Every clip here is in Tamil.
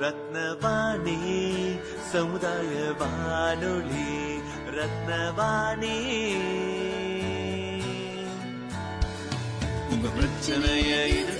ரத்னவாணி சமுதாய வானொலி ரத்னவாணி. உங்க பிரச்சனைய இது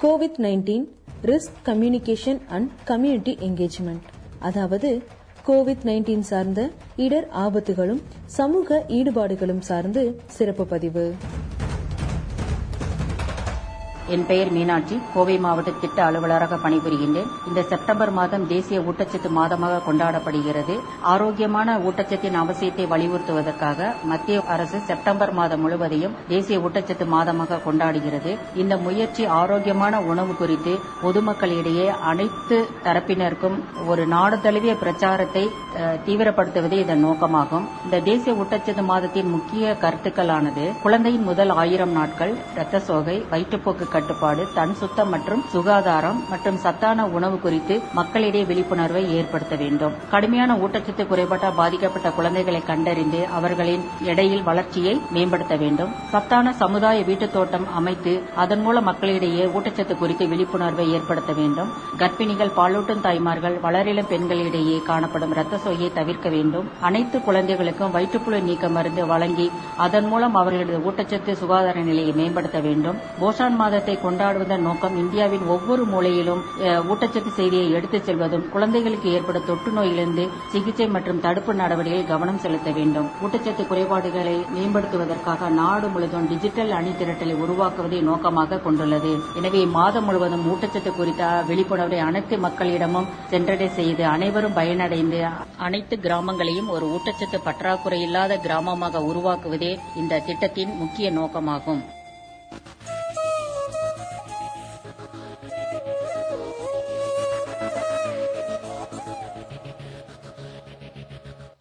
Covid nineteen risk communication and community engagement அதாவது கோவிட் நைன்டீன் சார்ந்த இடர் ஆபத்துகளும் சமூக ஈடுபாடுகளும் சார்ந்து சிறப்பு பதிவு. என் பெயர் மீனாட்சி. கோவை மாவட்ட திட்ட அலுவலராக பணிபுரிகின்றேன். இந்த செப்டம்பர் மாதம் தேசிய ஊட்டச்சத்து மாதமாக கொண்டாடப்படுகிறது. ஆரோக்கியமான ஊட்டச்சத்தின் அவசியத்தை வலியுறுத்துவதற்காக மத்திய அரசு செப்டம்பர் மாதம் முழுவதையும் தேசிய ஊட்டச்சத்து மாதமாக கொண்டாடுகிறது. இந்த முயற்சி ஆரோக்கியமான உணவு குறித்து பொதுமக்களிடையே அனைத்து தரப்பினருக்கும் ஒரு நாடு தழுவிய பிரச்சாரத்தை தீவிரப்படுத்துவதே இதன் நோக்கமாகும். இந்த தேசிய ஊட்டச்சத்து மாதத்தின் முக்கிய கருத்துக்களானது குழந்தையின் முதல் ஆயிரம் நாட்கள் இரத்த சோகை வயிற்றுப்போக்கு கட்டுப்பாடு தன் சுத்தம் மற்றும் சுகாதாரம் மற்றும் சத்தான உணவு குறித்து மக்களிடையே விழிப்புணர்வை ஏற்படுத்த வேண்டும். கடுமையான ஊட்டச்சத்து குறைபாட்டால் பாதிக்கப்பட்ட குழந்தைகளை கண்டறிந்து அவர்களின் எடையில் வளர்ச்சியை மேம்படுத்த வேண்டும். சத்தான சமுதாய வீட்டுத் தோட்டம் அமைத்து அதன் மூலம் மக்களிடையே ஊட்டச்சத்து குறித்து விழிப்புணர்வை ஏற்படுத்த வேண்டும். கர்ப்பிணிகள் பாலூட்டும் தாய்மார்கள் வளரிளம் பெண்களிடையே காணப்படும் ரத்த சோயை தவிர்க்க வேண்டும். அனைத்து குழந்தைகளுக்கும் வயிற்றுப்புழு நீக்க மருந்து வழங்கி அதன் மூலம் அவர்களது ஊட்டச்சத்து சுகாதார நிலையை மேம்படுத்த வேண்டும். போஷான் மாதத்தை கொண்டாடுவதன் நோக்கம் இந்தியாவின் ஒவ்வொரு மூலையிலும் ஊட்டச்சத்து செய்தியை எடுத்துச் செல்வதும் குழந்தைகளுக்கு ஏற்படும் தொற்று நோயிலிருந்து சிகிச்சை மற்றும் தடுப்பு நடவடிக்கையில் கவனம் செலுத்த வேண்டும். ஊட்டச்சத்து குறைபாடுகளை மேம்படுத்துவதற்காக நாடு முழுவதும் டிஜிட்டல் அணி திரட்டலை உருவாக்குவதை நோக்கமாக கொண்டுள்ளது. எனவே மாதம் முழுவதும் ஊட்டச்சத்து குறித்த விழிப்புணர்வை அனைத்து மக்களிடமும் சென்றடை செய்து அனைவரும் பயனடைந்து அனைத்து கிராமங்களையும் ஒரு ஊட்டச்சத்து பற்றாக்குறை இல்லாத கிராமமாக உருவாக்குவதே இந்த திட்டத்தின் முக்கிய நோக்கமாகும்.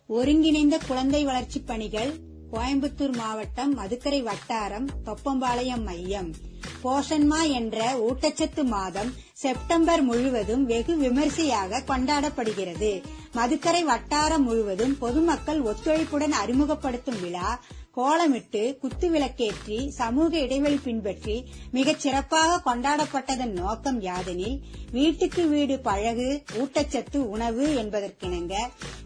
ஒருங்கிணைந்த குழந்தை வளர்ச்சிப் பணிகள் கோயம்புத்தூர் மாவட்டம் மதுக்கரை வட்டாரம் தொப்பம்பாளையம் மையம். போஷன்மா என்ற ஊட்டச்சத்து மாதம் செப்டம்பர் முழுவதும் வெகு விமரிசையாக கொண்டாடப்படுகிறது. மதுக்கரை வட்டாரம் முழுவதும் பொதுமக்கள் ஒத்துழைப்புடன் அறிமுகப்படுத்தும் விழா கோலமிட்டு குத்து விளக்கேற்றி சமூக இடைவெளி பின்பற்றி மிகச் சிறப்பாக கொண்டாடப்பட்டதன் நோக்கம் யாதெனில் வீட்டுக்கு வீடு பழகு ஊட்டச்சத்து உணவு என்பதற்கிணங்க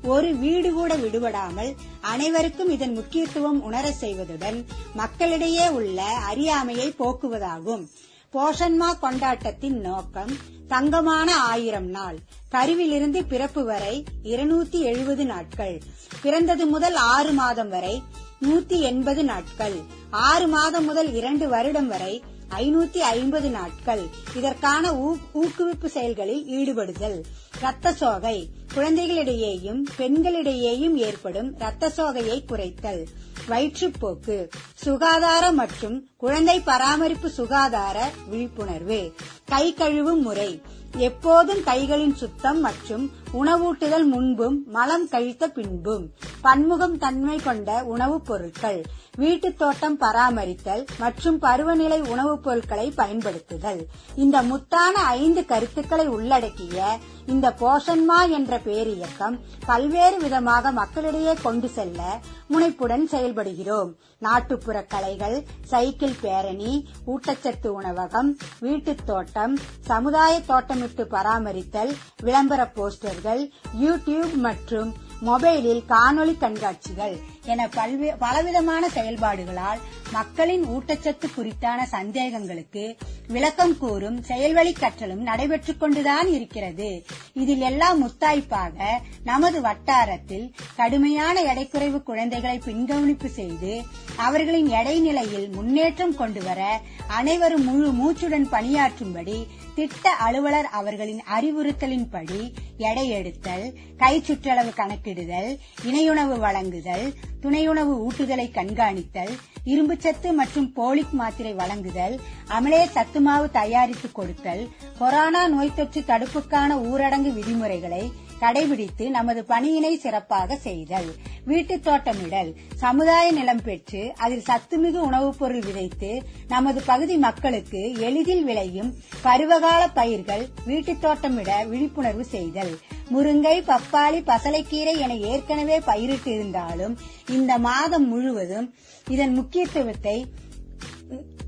ஒரு வீடு கூட விடுபடாமல் அனைவருக்கும் இதன் முக்கியத்துவம் உணர செய்வதுடன் மக்களிடையே உள்ள அறியாமையை போக்குவதாகும். போஷன்மா கொண்டாட்டத்தின் நோக்கம் தங்கமான ஆயிரம் நாள் கருவிலிருந்து பிறப்பு வரை இருநூத்தி எழுபது நாட்கள். பிறந்தது முதல் ஆறு மாதம் வரை நூத்தி எண்பது நாட்கள். ஆறு மாதம் முதல் இரண்டு வருடம் வரை ஐநூத்தி ஐம்பது நாட்கள். இதற்கான ஊ- ஊக்குவிப்பு செயல்களில் ஈடுபடுதல். இரத்த சோகை. குழந்தைகளிடையேயும் பெண்களிடையேயும் ஏற்படும் இரத்த சோகையை குறைத்தல். வயிற்றுப்போக்கு. சுகாதார மற்றும் குழந்தை பராமரிப்பு சுகாதார விழிப்புணர்வு. கை கழுவும் முறை. எப்போதும் கைகளின் சுத்தம் மற்றும் உணவூட்டுதல் முன்பும் மலம் கழித்த பின்பும் பன்முகம் தன்மை கொண்ட உணவுப் பொருட்கள். வீட்டுத் தோட்டம் பராமரித்தல் மற்றும் பருவநிலை உணவுப் பொருட்களை பயன்படுத்துதல். இந்த முத்தான ஐந்து கருத்துக்களை உள்ளடக்கிய இந்த போஷன்மா என்ற பேரியக்கம் பல்வேறு விதமாக மக்களிடையே கொண்டு செல்ல முனைப்புடன் செயல்படுகிறோம். நாட்டுப்புற கலைகள் சைக்கிள் பேரணி ஊட்டச்சத்து உணவகம் வீட்டுத் தோட்டம் சமுதாய தோட்டமிட்டு பராமரித்தல் விளம்பர போஸ்டர்கள் யூடியூப் மற்றும் மொபைலில் காணொளி கண்காட்சிகள். என பல்வே- பலவிதமான செயல்பாடுகளால் மக்களின் ஊட்டச்சத்து குறித்தான சந்தேகங்களுக்கு விளக்கம் கூறும் செயல்வழி கற்றலும் நடைபெற்றுக் கொண்டுதான் இருக்கிறது. இதில் எல்லாம் முத்தாய்ப்பாக நமது வட்டாரத்தில் கடுமையான எடைக்குறைவு குழந்தைகளை பின்கவனிப்பு செய்து அவர்களின் எடை நிலையில் முன்னேற்றம் கொண்டுவர அனைவரும் முழு மூச்சுடன் பணியாற்றும்படி திட்ட அலுவலர் அவர்களின் அறிவுறுத்தலின்படி எடை எடுத்தல் கை சுற்றளவு கணக்கிடுதல் இணையுணவு வழங்குதல் துணையுணவு ஊட்டுதலை கண்காணித்தல் இரும்புச்சத்து மற்றும் போலிக் மாத்திரை வழங்குதல் அமலே சத்துமாவு தயாரித்து கொடுத்தல் கொரோனா நோய் தொற்று தடுப்புக்கான ஊரடங்கு விதிமுறைகளை கடைபிடித்து நமது பணியினை சிறப்பாக செய்தல் வீட்டுத் தோட்டமிடல் சமுதாய நிலம் பெற்று அதில் சத்துமிகு உணவுப் பொருள் விதைத்து நமது பகுதி மக்களுக்கு எளிதில் விளையும் பருவகால பயிர்கள் வீட்டுத் தோட்டமிட விழிப்புணர்வு செய்தல். முருங்கை பப்பாளி பசலைக்கீரை என ஏற்கனவே பயிரிட்டு இருந்தாலும் இந்த மாதம் முழுவதும் இதன் முக்கியத்துவத்தை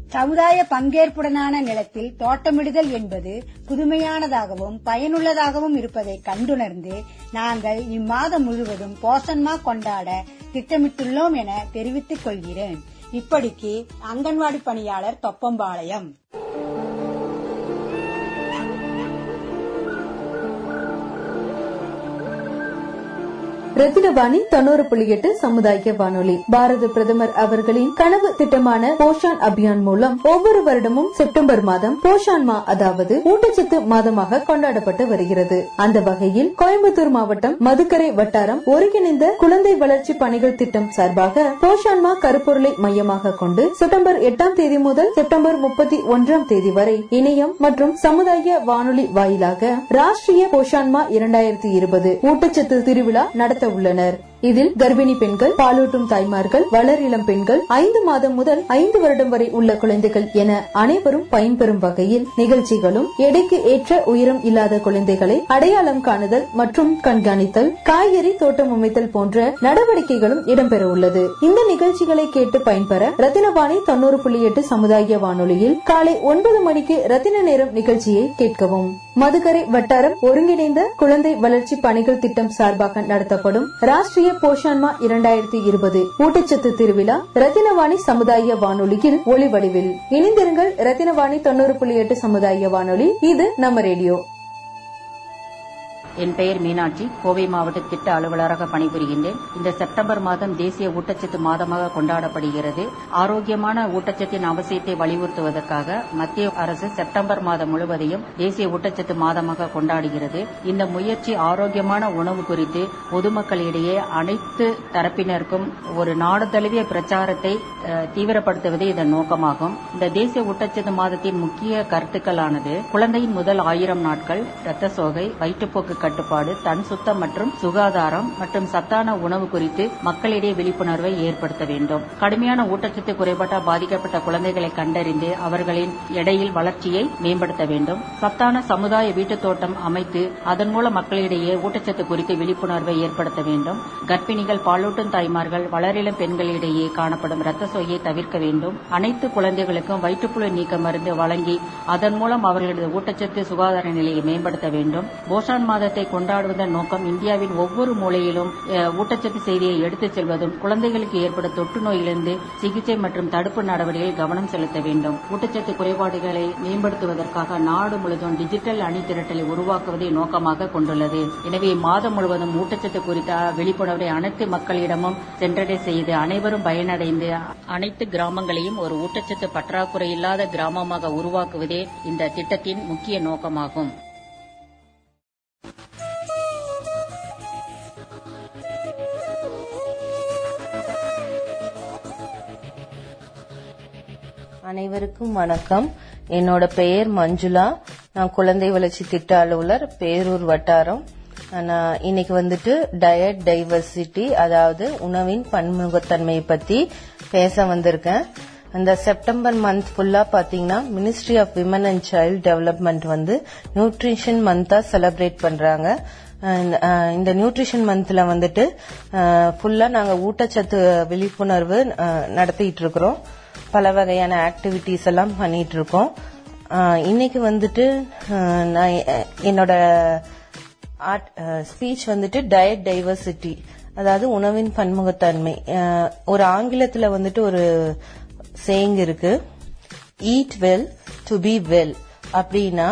சமுதாய பங்கேற்புடனான நிலத்தில் தோட்டமிடுதல் என்பது புதுமையானதாகவும் பயனுள்ளதாகவும் இருப்பதை கண்டுணர்ந்து நாங்கள் இம்மாதம் முழுவதும் போசன்மா கொண்டாட திட்டமிட்டுள்ளோம் என தெரிவித்துக் கொள்கிறேன். இப்படிக்கு அங்கன்வாடி பணியாளர் தொப்பம்பாளையம். ரத்தினவாணி தொண்ணூறு புள்ளி எட்டு சமுதாய வானொலி. பாரத பிரதமர் அவர்களின் கனவு திட்டமான போஷான் அபியான் மூலம் ஒவ்வொரு வருடமும் செப்டம்பர் மாதம் போஷான் மா அதாவது ஊட்டச்சத்து மாதமாக கொண்டாடப்பட்டு வருகிறது. அந்த வகையில் கோயம்புத்தூர் மாவட்டம் மதுக்கரை வட்டாரம் ஒருங்கிணைந்த குழந்தை வளர்ச்சி பணிகள் திட்டம் சார்பாக போஷான் மா கருப்பொருளை மையமாக கொண்டு செப்டம்பர் எட்டாம் தேதி முதல் செப்டம்பர் முப்பத்தி ஒன்றாம் தேதி வரை இணையம் மற்றும் சமுதாய வானொலி வாயிலாக ராஷ்டிரிய போஷான்மா இரண்டாயிரத்தி இருபது ஊட்டச்சத்து திருவிழா நடத்த உள்ளனர் இதில் கர்ப்பிணி பெண்கள் பாலூட்டும் தாய்மார்கள் வளர் இளம் பெண்கள் ஐந்து மாதம் முதல் ஐந்து வருடம் வரை உள்ள குழந்தைகள் என அனைவரும் பயன்பெறும் வகையில் நிகழ்ச்சிகளும் எடைக்கு ஏற்ற உயரம் இல்லாத குழந்தைகளை அடையாளம் காணுதல் மற்றும் கண்காணித்தல் காய்கறி தோட்டம் அமைத்தல் போன்ற நடவடிக்கைகளும் இடம்பெற உள்ளது. இந்த நிகழ்ச்சிகளை கேட்டு பயன்பெற ரத்தினவாணி தொண்ணூறு புள்ளி எட்டு சமுதாய வானொலியில் காலை ஒன்பது மணிக்கு ரத்தின நேரம் நிகழ்ச்சியை கேட்கவும். மதுக்கரை வட்டாரம் ஒருங்கிணைந்த குழந்தை வளர்ச்சி பணிகள் திட்டம் சார்பாக நடத்தப்படும் ராஷ்டிரிய போஷான்மா இரண்டாயிரத்தி இருபது ஊட்டச்சத்து திருவிழா ரத்தினவாணி சமுதாய வானொலியில் ஒளிவடிவில். இணைந்திருங்கள் ரத்தினவாணி தொண்ணூறு புள்ளி எட்டு சமுதாய வானொலி. இது நம்ம ரேடியோ. என் பெயர் மீனாட்சி. கோவை மாவட்ட திட்ட அலுவலராக பணிபுரிகின்றேன். இந்த செப்டம்பர் மாதம் தேசிய ஊட்டச்சத்து மாதமாக கொண்டாடப்படுகிறது. ஆரோக்கியமான ஊட்டச்சத்தின் அவசியத்தை வலியுறுத்துவதற்காக மத்திய அரசு செப்டம்பர் மாதம் முழுவதையும் தேசிய ஊட்டச்சத்து மாதமாக கொண்டாடுகிறது. இந்த முயற்சி ஆரோக்கியமான உணவு குறித்து பொதுமக்களிடையே அனைத்து தரப்பினருக்கும் ஒரு நாடு தழுவிய பிரச்சாரத்தை தீவிரப்படுத்துவதே இதன் நோக்கமாகும். இந்த தேசிய ஊட்டச்சத்து மாதத்தின் முக்கிய கருத்துக்களானது குழந்தையின் முதல் ஆயிரம் நாட்கள் இரத்த சோகை வயிற்றுப்போக்கு கட்டுப்பாடு தன் சுத்தம் மற்றும் சுகாதாரம் மற்றும் சத்தான உணவு குறித்து மக்களிடையே விழிப்புணர்வை ஏற்படுத்த வேண்டும். கடுமையான ஊட்டச்சத்து குறைபாட்டால் பாதிக்கப்பட்ட குழந்தைகளை கண்டறிந்து அவர்களின் எடையில் வளர்ச்சியை மேம்படுத்த வேண்டும். சத்தான சமுதாய வீட்டுத் தோட்டம் அமைத்து அதன் மூலம் மக்களிடையே ஊட்டச்சத்து குறித்து விழிப்புணர்வை ஏற்படுத்த வேண்டும். கர்ப்பிணிகள் பாலூட்டும் தாய்மார்கள் வளரிளம் பெண்களிடையே காணப்படும் ரத்த சோகையை தவிர்க்க வேண்டும். அனைத்து குழந்தைகளுக்கும் வயிற்றுப்புழு நீக்க மருந்து வழங்கி அதன் மூலம் அவர்களது ஊட்டச்சத்து சுகாதார நிலையை மேம்படுத்த வேண்டும். போஷான் தினத்தை கொண்டாடுவதன் நோக்கம் இந்தியாவின் ஒவ்வொரு மூலையிலும் ஊட்டச்சத்து செய்தியை எடுத்துச் செல்வதும் குழந்தைகளுக்கு ஏற்படும் தொற்று நோயிலிருந்து சிகிச்சை மற்றும் தடுப்பு நடவடிக்கையில் கவனம் செலுத்த வேண்டும். ஊட்டச்சத்து குறைபாடுகளை மேம்படுத்துவதற்காக நாடு முழுவதும் டிஜிட்டல் அணி திரட்டலை உருவாக்குவதை நோக்கமாக கொண்டுள்ளது. எனவே மாதம் முழுவதும் ஊட்டச்சத்து குறித்த விழிப்புணர்வை அனைத்து மக்களிடமும் சென்றடை செய்து அனைவரும் பயனடைந்து அனைத்து கிராமங்களையும் ஒரு ஊட்டச்சத்து பற்றாக்குறை இல்லாத கிராமமாக உருவாக்குவதே இந்த திட்டத்தின் முக்கிய நோக்கமாகும். அனைவருக்கும் வணக்கம். என்னோட பெயர் மஞ்சுளா. நான் குழந்தை வளர்ச்சி திட்ட அலுவலர் பேரூர் வட்டாரம். நான் இன்னைக்கு வந்துட்டு டயட் டைவர்சிட்டி அதாவது உணவின் பன்முகத்தன்மையை பத்தி பேச வந்திருக்கேன். அந்த செப்டம்பர் மந்த் ஃபுல்லா பாத்தீங்கன்னா ministry of women and child development வந்து நியூட்ரிஷன் மந்தா செலிப்ரேட் பண்றாங்க. Uh, இந்த நியூட்ரிஷன் மந்த்ல வந்துட்டு uh, ஃபுல்லா நாங்க ஊட்டச்சத்து விழிப்புணர்வு uh, நடத்திட்டு இருக்கிறோம் பல வகையான ஆக்டிவிட்டிஸ் எல்லாம் பண்ணிட்டு இருக்கோம் இன்னைக்கு வந்துட்டு நான் எ- என்னோட ஸ்பீச் வந்துட்டு டயட் டைவர்சிட்டி அதாவது உணவின் பன்முகத்தன்மை. ஒரு ஆங்கிலத்துல வந்துட்டு ஒரு சேயிங் இருக்கு. Eat well to be well அப்படின்னா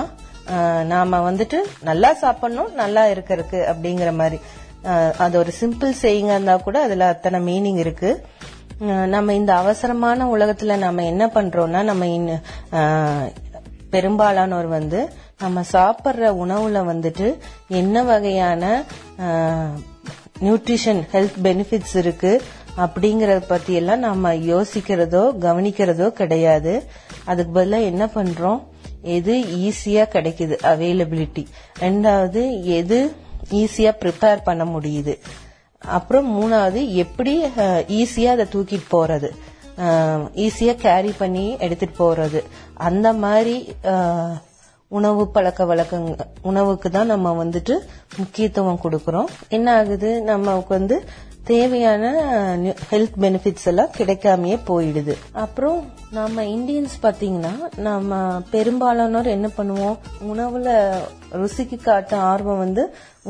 நாம வந்துட்டு நல்லா சாப்பிடணும் நல்லா இருக்கிறதுக்கு அப்படிங்கிற மாதிரி. அது ஒரு சிம்பிள் செய்யுங்க இருந்தா கூட அதுல அத்தனை மீனிங் இருக்கு. நம்ம இந்த அவசரமான உலகத்துல நம்ம என்ன பண்றோம்னா நம்ம பெரும்பாலானோர் வந்து நம்ம சாப்பிட்ற உணவுல வந்துட்டு என்ன வகையான நியூட்ரிஷன் ஹெல்த் பெனிஃபிட்ஸ் இருக்கு அப்படிங்கறத பத்தி எல்லாம் நம்ம யோசிக்கிறதோ கவனிக்கிறதோ கிடையாது. அதுக்கு பதிலாக என்ன பண்றோம்? எது ஈஸியா கிடைக்குது? அவைலபிலிட்டி ரெண்டாவது எது ஈஸியா ப்ரிப்பேர் பண்ண முடியுது? அப்புறம் மூணாவது எப்படி ஈஸியா அதை தூக்கிட்டு போறது? ஈஸியா கேரி பண்ணி எடுத்துட்டு போறது? அந்த மாதிரி உணவு பழக்க வழக்கங்க உணவுக்கு தான் நம்ம வந்துட்டு முக்கியத்துவம் கொடுக்கறோம். என்ன ஆகுது? நமக்கு வந்து தேவையான ஹெல்த் பெனிஃபிட்ஸ் எல்லாம் கிடைக்காமயே போயிடுது. அப்புறம் நம்ம இந்தியன்ஸ் பாத்தீங்கன்னா நம்ம பெரும்பாலானோர் என்ன பண்ணுவோம்? உணவுல ருசிக்கு காட்ட ஆர்வம் வந்து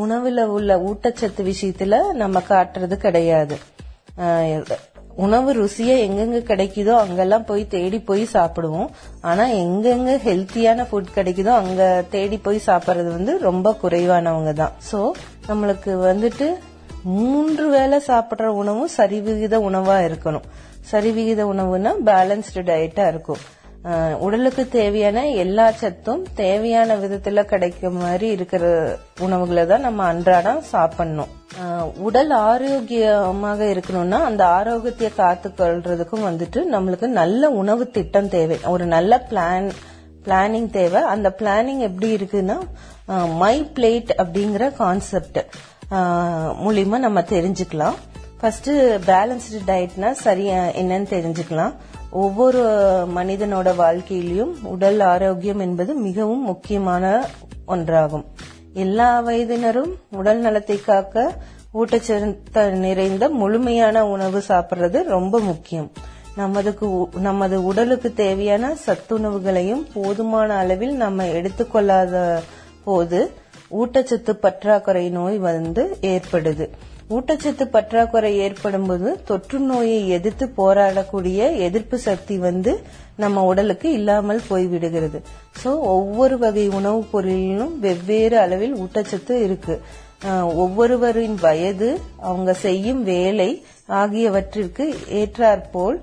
உணவுல உள்ள ஊட்டச்சத்து விஷயத்துல நம்ம காட்டுறது கிடையாது. உணவு ருசியா எங்கெங்க கிடைக்குதோ அங்கெல்லாம் போய் தேடி போய் சாப்பிடுவோம். ஆனா எங்கெங்க ஹெல்த்தியான ஃபுட் கிடைக்குதோ அங்க தேடி போய் சாப்பிடுறது வந்து ரொம்ப குறைவானவங்க தான். சோ நம்மளுக்கு வந்துட்டு மூன்று வேளை சாப்பிடுற உணவும் சரிவிகித உணவா இருக்கணும். சரிவிகித உணவுனா பேலன்ஸ்டு டயட்டா இருக்கும். உடலுக்கு தேவையான எல்லா சத்தும் தேவையான விதத்துல கிடைக்கும் மாதிரி இருக்கிற உணவுகளை தான் நம்ம அன்றாடம் சாப்பிடணும். உடல் ஆரோக்கியமாக இருக்கணும்னா அந்த ஆரோக்கியத்தை காத்துக்கொள்றதுக்கும் வந்துட்டு நம்மளுக்கு நல்ல உணவு திட்டம் தேவை. ஒரு நல்ல பிளான் பிளானிங் தேவை. அந்த பிளானிங் எப்படி இருக்குன்னா மை பிளேட் அப்படிங்கிற கான்செப்ட் மூலியமா நம்ம தெரிஞ்சுக்கலாம். ஃபர்ஸ்ட் பேலன்ஸ்டு டயட்னா சரியா என்னன்னு தெரிஞ்சுக்கலாம். ஒவ்வொரு மனிதனோட வாழ்க்கையிலும் உடல் ஆரோக்கியம் என்பது மிகவும் முக்கியமான ஒன்றாகும். எல்லா வயதினரும் உடல் நலத்தை காக்க ஊட்டச்சத்து நிறைந்த முழுமையான உணவு சாப்பிடுறது ரொம்ப முக்கியம். நமதுக்கு உ- நமது உடலுக்கு தேவையான சத்துணவுகளையும் போதுமான அளவில் நம்ம எடுத்துக்கொள்ளாத போது ஊட்டச்சத்து பற்றாக்குறை நோய் வந்து ஏற்படுது. ஊட்டச்சத்து பற்றாக்குறை ஏற்படும் போது தொற்று நோயை எதிர்த்து போராடக்கூடிய எதிர்ப்பு சக்தி வந்து நம்ம உடலுக்கு இல்லாமல் போய்விடுகிறது. சோ ஒவ்வொரு வகை உணவுப் பொருளிலும் வெவ்வேறு அளவில் ஊட்டச்சத்து இருக்கு. ஒவ்வொருவரின் வயது அவங்க செய்யும் வேலை ஆகியவற்றிற்கு ஏற்றாற்போல்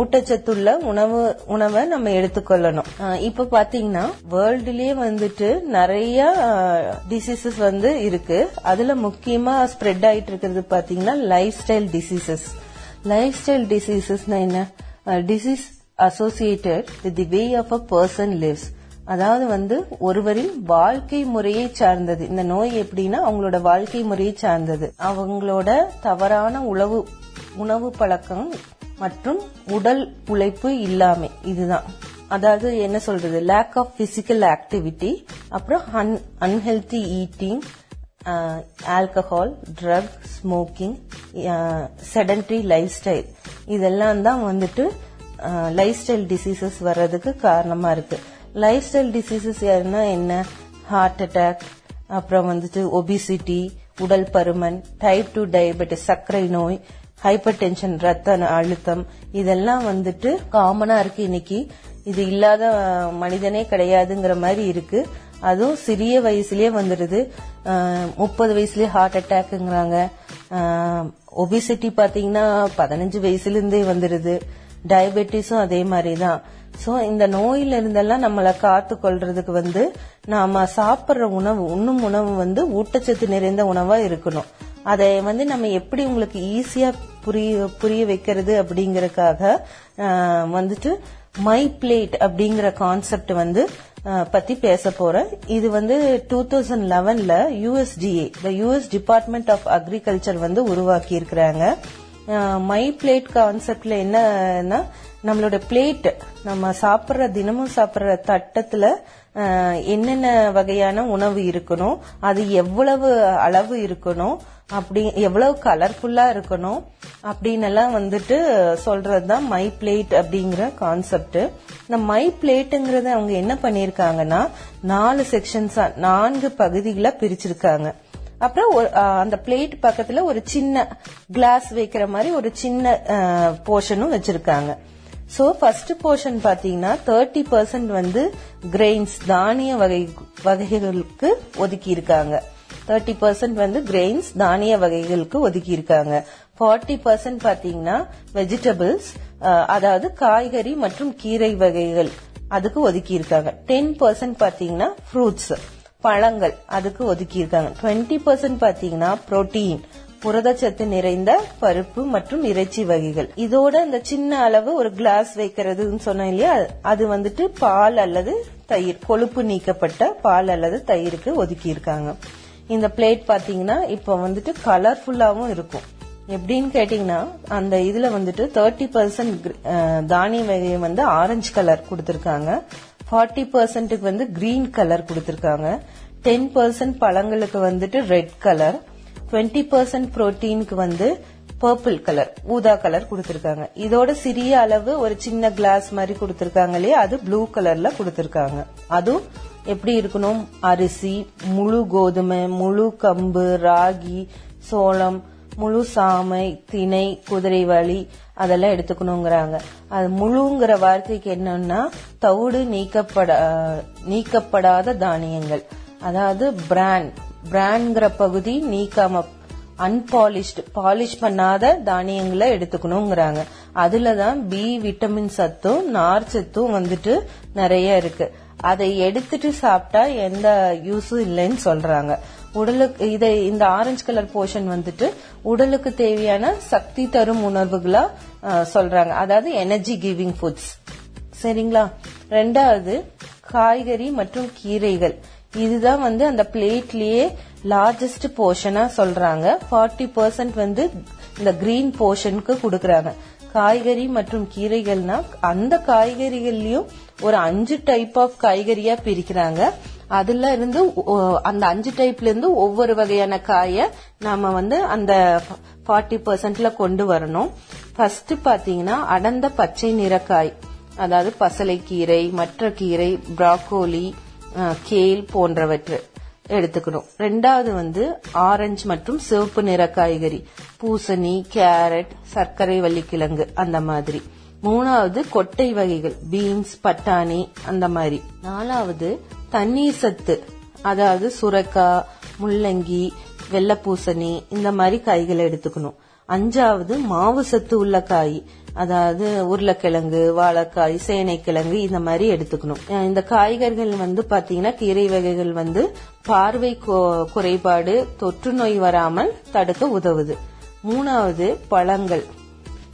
ஊட்டச்சத்துள்ள உணவு உணவை நம்ம எடுத்துக்கொள்ளணும். இப்ப பாத்தீங்கன்னா வேர்ல்டுலயே வந்துட்டு நிறைய டிசீசஸ் வந்து இருக்கு. அதுல முக்கியமா ஸ்ப்ரெட் ஆயிட்டு இருக்கிறது பாத்தீங்கன்னா life style diseases life style டிசீசஸ்னா என்ன disease associated with the way of a person lives அதாவது வந்து ஒருவரின் வாழ்க்கை முறையை சார்ந்தது. இந்த நோய் எப்படின்னா அவங்களோட வாழ்க்கை முறையை சார்ந்தது. அவங்களோட தவறான உணவு உணவு பழக்கம் மற்றும் உடல் உழைப்பு இல்லாமை இதுதான். அதாவது என்ன சொல்றது? லேக் ஆஃப் பிசிக்கல் ஆக்டிவிட்டி அப்புறம் unhealthy eating alcohol drug smoking sedentary life style இதெல்லாம் தான் வந்துட்டு லைஃப் ஸ்டைல் டிசீசஸ் வர்றதுக்கு காரணமா இருக்கு. லைஃப் ஸ்டைல் டிசீசஸ் யாருன்னா என்ன? ஹார்ட் அட்டாக் அப்புறம் வந்துட்டு ஒபிசிட்டி உடல் பருமன் டைப் டூ டயபெட்டிஸ் சர்க்கரை நோய் ஹைப்பர் டென்ஷன் ரத்த அழுத்தம் இதெல்லாம் வந்துட்டு காமனா இருக்கு இன்னைக்கு. இது இல்லாத மனிதனே கிடையாதுங்கிற மாதிரி இருக்கு. அதுவும் சிறிய வயசுலயே வந்துடுது முப்பது வயசுலயே ஹார்ட் அட்டாக்குங்கிறாங்க ஒபிசிட்டி பாத்தீங்கன்னா பதினஞ்சு வயசுல இருந்தே வந்துடுது டயபெட்டிஸும் அதே மாதிரி தான் சோ இந்த நோயில இருந்தெல்லாம் நம்மளை காத்து கொள்றதுக்கு வந்து நாம சாப்பிடுற உணவு உண்ணும் உணவு வந்து ஊட்டச்சத்து நிறைந்த உணவா இருக்கணும். அதை வந்து நம்ம எப்படி உங்களுக்கு ஈஸியா புரிய புரிய வைக்கிறது அப்படிங்கறக்காக வந்துட்டு மை பிளேட் அப்படிங்கிற கான்செப்ட் வந்து பத்தி பேச போறேன். இது வந்து two thousand லெவன்ல USDA the US department of agriculture வந்து உருவாக்கி இருக்கிறாங்க மை பிளேட் கான்செப்ட்ல என்னன்னா நம்மளோட பிளேட் நம்ம சாப்பிட்ற தினமும் சாப்பிட்ற தட்டத்துல என்னென்ன வகையான உணவு இருக்கணும் அது எவ்வளவு அளவு இருக்கணும் அப்படி எவ்வளவு கலர்ஃபுல்லா இருக்கணும் அப்படின்னு எல்லாம் வந்துட்டு சொல்றதுதான் மை பிளேட் அப்படிங்கிற கான்செப்ட் இந்த மை பிளேட்டுங்கிறத அவங்க என்ன பண்ணிருக்காங்கன்னா நாலு செக்ஷன்ஸா நான்கு பகுதிகளா பிரிச்சிருக்காங்க. அப்புறம் அந்த பிளேட் பக்கத்துல ஒரு சின்ன கிளாஸ் வைக்கிற மாதிரி ஒரு சின்ன போர்ஷனும் வச்சிருக்காங்க. ஸோ ஃபர்ஸ்ட் போர்ஷன் பார்த்தீங்கன்னா தேர்ட்டி பர்சன்ட் வந்து கிரெயின்ஸ் தானிய வகை வகைகளுக்கு ஒதுக்கி இருக்காங்க தேர்ட்டி பர்சன்ட் வந்து கிரெயின்ஸ் தானிய வகைகளுக்கு ஒதுக்கி இருக்காங்க ஃபார்ட்டி பர்சன்ட் பார்த்தீங்கன்னா வெஜிடபிள்ஸ் அதாவது காய்கறி மற்றும் கீரை வகைகள் அதுக்கு ஒதுக்கி இருக்காங்க டென் பர்சன்ட் பார்த்தீங்கன்னா ஃப்ரூட்ஸ் பழங்கள் அதுக்கு ஒதுக்கி இருக்காங்க டுவெண்ட்டி பர்சன்ட் பார்த்தீங்கன்னா புரோட்டீன் புரதச்சத்து நிறைந்த பருப்பு மற்றும் இறைச்சி வகைகள். இதோட இந்த சின்ன அளவு ஒரு கிளாஸ் வைக்கிறதுன்னு சொன்னேன் இல்லையா? அது வந்துட்டு பால் அல்லது தயிர் கொழுப்பு நீக்கப்பட்ட பால் அல்லது தயிருக்கு ஒதுக்கி இருக்காங்க இந்த பிளேட் பாத்தீங்கன்னா இப்ப வந்துட்டு கலர்ஃபுல்லாவும் இருக்கும். எப்படின்னு கேட்டீங்கன்னா அந்த இதுல வந்துட்டு தேர்ட்டி பர்சன்ட் தானிய வகையை வந்து ஆரஞ்சு கலர் கொடுத்திருக்காங்க. ஃபார்ட்டி பர்சன்ட்டுக்கு வந்து கிரீன் கலர் கொடுத்திருக்காங்க. டென் பர்சன்ட் பழங்களுக்கு வந்துட்டு ரெட் கலர் டுவெண்ட்டி பர்சன்ட் புரோட்டீனுக்கு வந்து பர்பிள் கலர் ஊதா கலர் கொடுத்திருக்காங்க. இதோட சிறிய அளவு ஒரு சின்ன கிளாஸ் மாதிரி கொடுத்திருக்காங்க இல்லையா? அது ப்ளூ கலர்ல கொடுத்திருக்காங்க. அதுவும் எப்படி இருக்கணும்? அரிசி முழு கோதுமை முழு கம்பு ராகி சோளம் முழு சாமை திணை குதிரைவாளி அதெல்லாம் எடுத்துக்கணுங்கிறாங்க. அது முழுங்கிற வார்த்தைக்கு என்னன்னா தவிடு நீக்கப்பட நீக்கப்படாத தானியங்கள். அதாவது பிராண்ட் பிராண்ட்ங்கிற பகுதி நீக்காம அன்பாலிஷ்டு பாலிஷ் பண்ணாத தானியங்களை எடுத்துக்கணுங்கிறாங்க. அதுலதான் பி விட்டமின் சத்தும் நார் சத்தும் வந்துட்டு நிறைய இருக்கு. அதை எடுத்துட்டு சாப்பிட்டா எந்த யூஸும் இல்லைன்னு சொல்றாங்க. உடலுக்கு இதை இந்த ஆரஞ்சு கலர் போர்ஷன் வந்துட்டு உடலுக்கு தேவையான சக்தி தரும் உணர்வுகளா சொல்றாங்க. அதாவது எனர்ஜி கிவிங் ஃபுட்ஸ் சரிங்களா? ரெண்டாவது காய்கறி மற்றும் கீரைகள். இதுதான் வந்து அந்த பிளேட்லயே லார்ஜஸ்ட் போர்ஷனா சொல்றாங்க. 40% பர்சன்ட் வந்து இந்த கிரீன் போர்ஷனுக்கு கொடுக்கறாங்க. காய்கறி மற்றும் கீரைகள்னா அந்த காய்கறிகள்லயும் ஒரு அஞ்சு டைப் ஆஃப் காய்கறியா பிரிக்கிறாங்க. அதுல இருந்து அந்த அஞ்சு டைப்ல இருந்து ஒவ்வொரு வகையான காய நாம வந்து அந்த ஃபார்ட்டி பர்சன்ட்ல கொண்டு வரணும். ஃபர்ஸ்ட் பாத்தீங்கன்னா அடர்ந்த பச்சை நிற காய் அதாவது பசலைக்கீரை மற்ற கீரை பிராக்கோலி கேல் போன்றவற்றை எடுத்துக்கணும். ரெண்டாவது வந்து ஆரஞ்சு மற்றும் சிவப்பு நிற காய்கறி. பூசணி கேரட் சர்க்கரை வள்ளிக்கிழங்கு அந்த மாதிரி. மூணாவது கொட்டை வகைகள். பீன்ஸ் பட்டாணி அந்த மாதிரி. நாலாவது தண்ணீர் சத்து. அதாவது சுரக்காய் முள்ளங்கி வெள்ளைப்பூசணி இந்த மாதிரி காய்களை எடுத்துக்கணும். அஞ்சாவது மாவு சத்து உள்ள காய். அதாவது உருளைக்கிழங்கு வாழைக்காய் சேனைக்கிழங்கு இந்த மாதிரி எடுத்துக்கணும். இந்த காய்கறிகள் வந்து பாத்தீங்கன்னா கீரை வகைகள் வந்து பார்வை கொ- குறைபாடு தொற்று நோய் வராமல் தடுக்க உதவுது. மூணாவது பழங்கள்.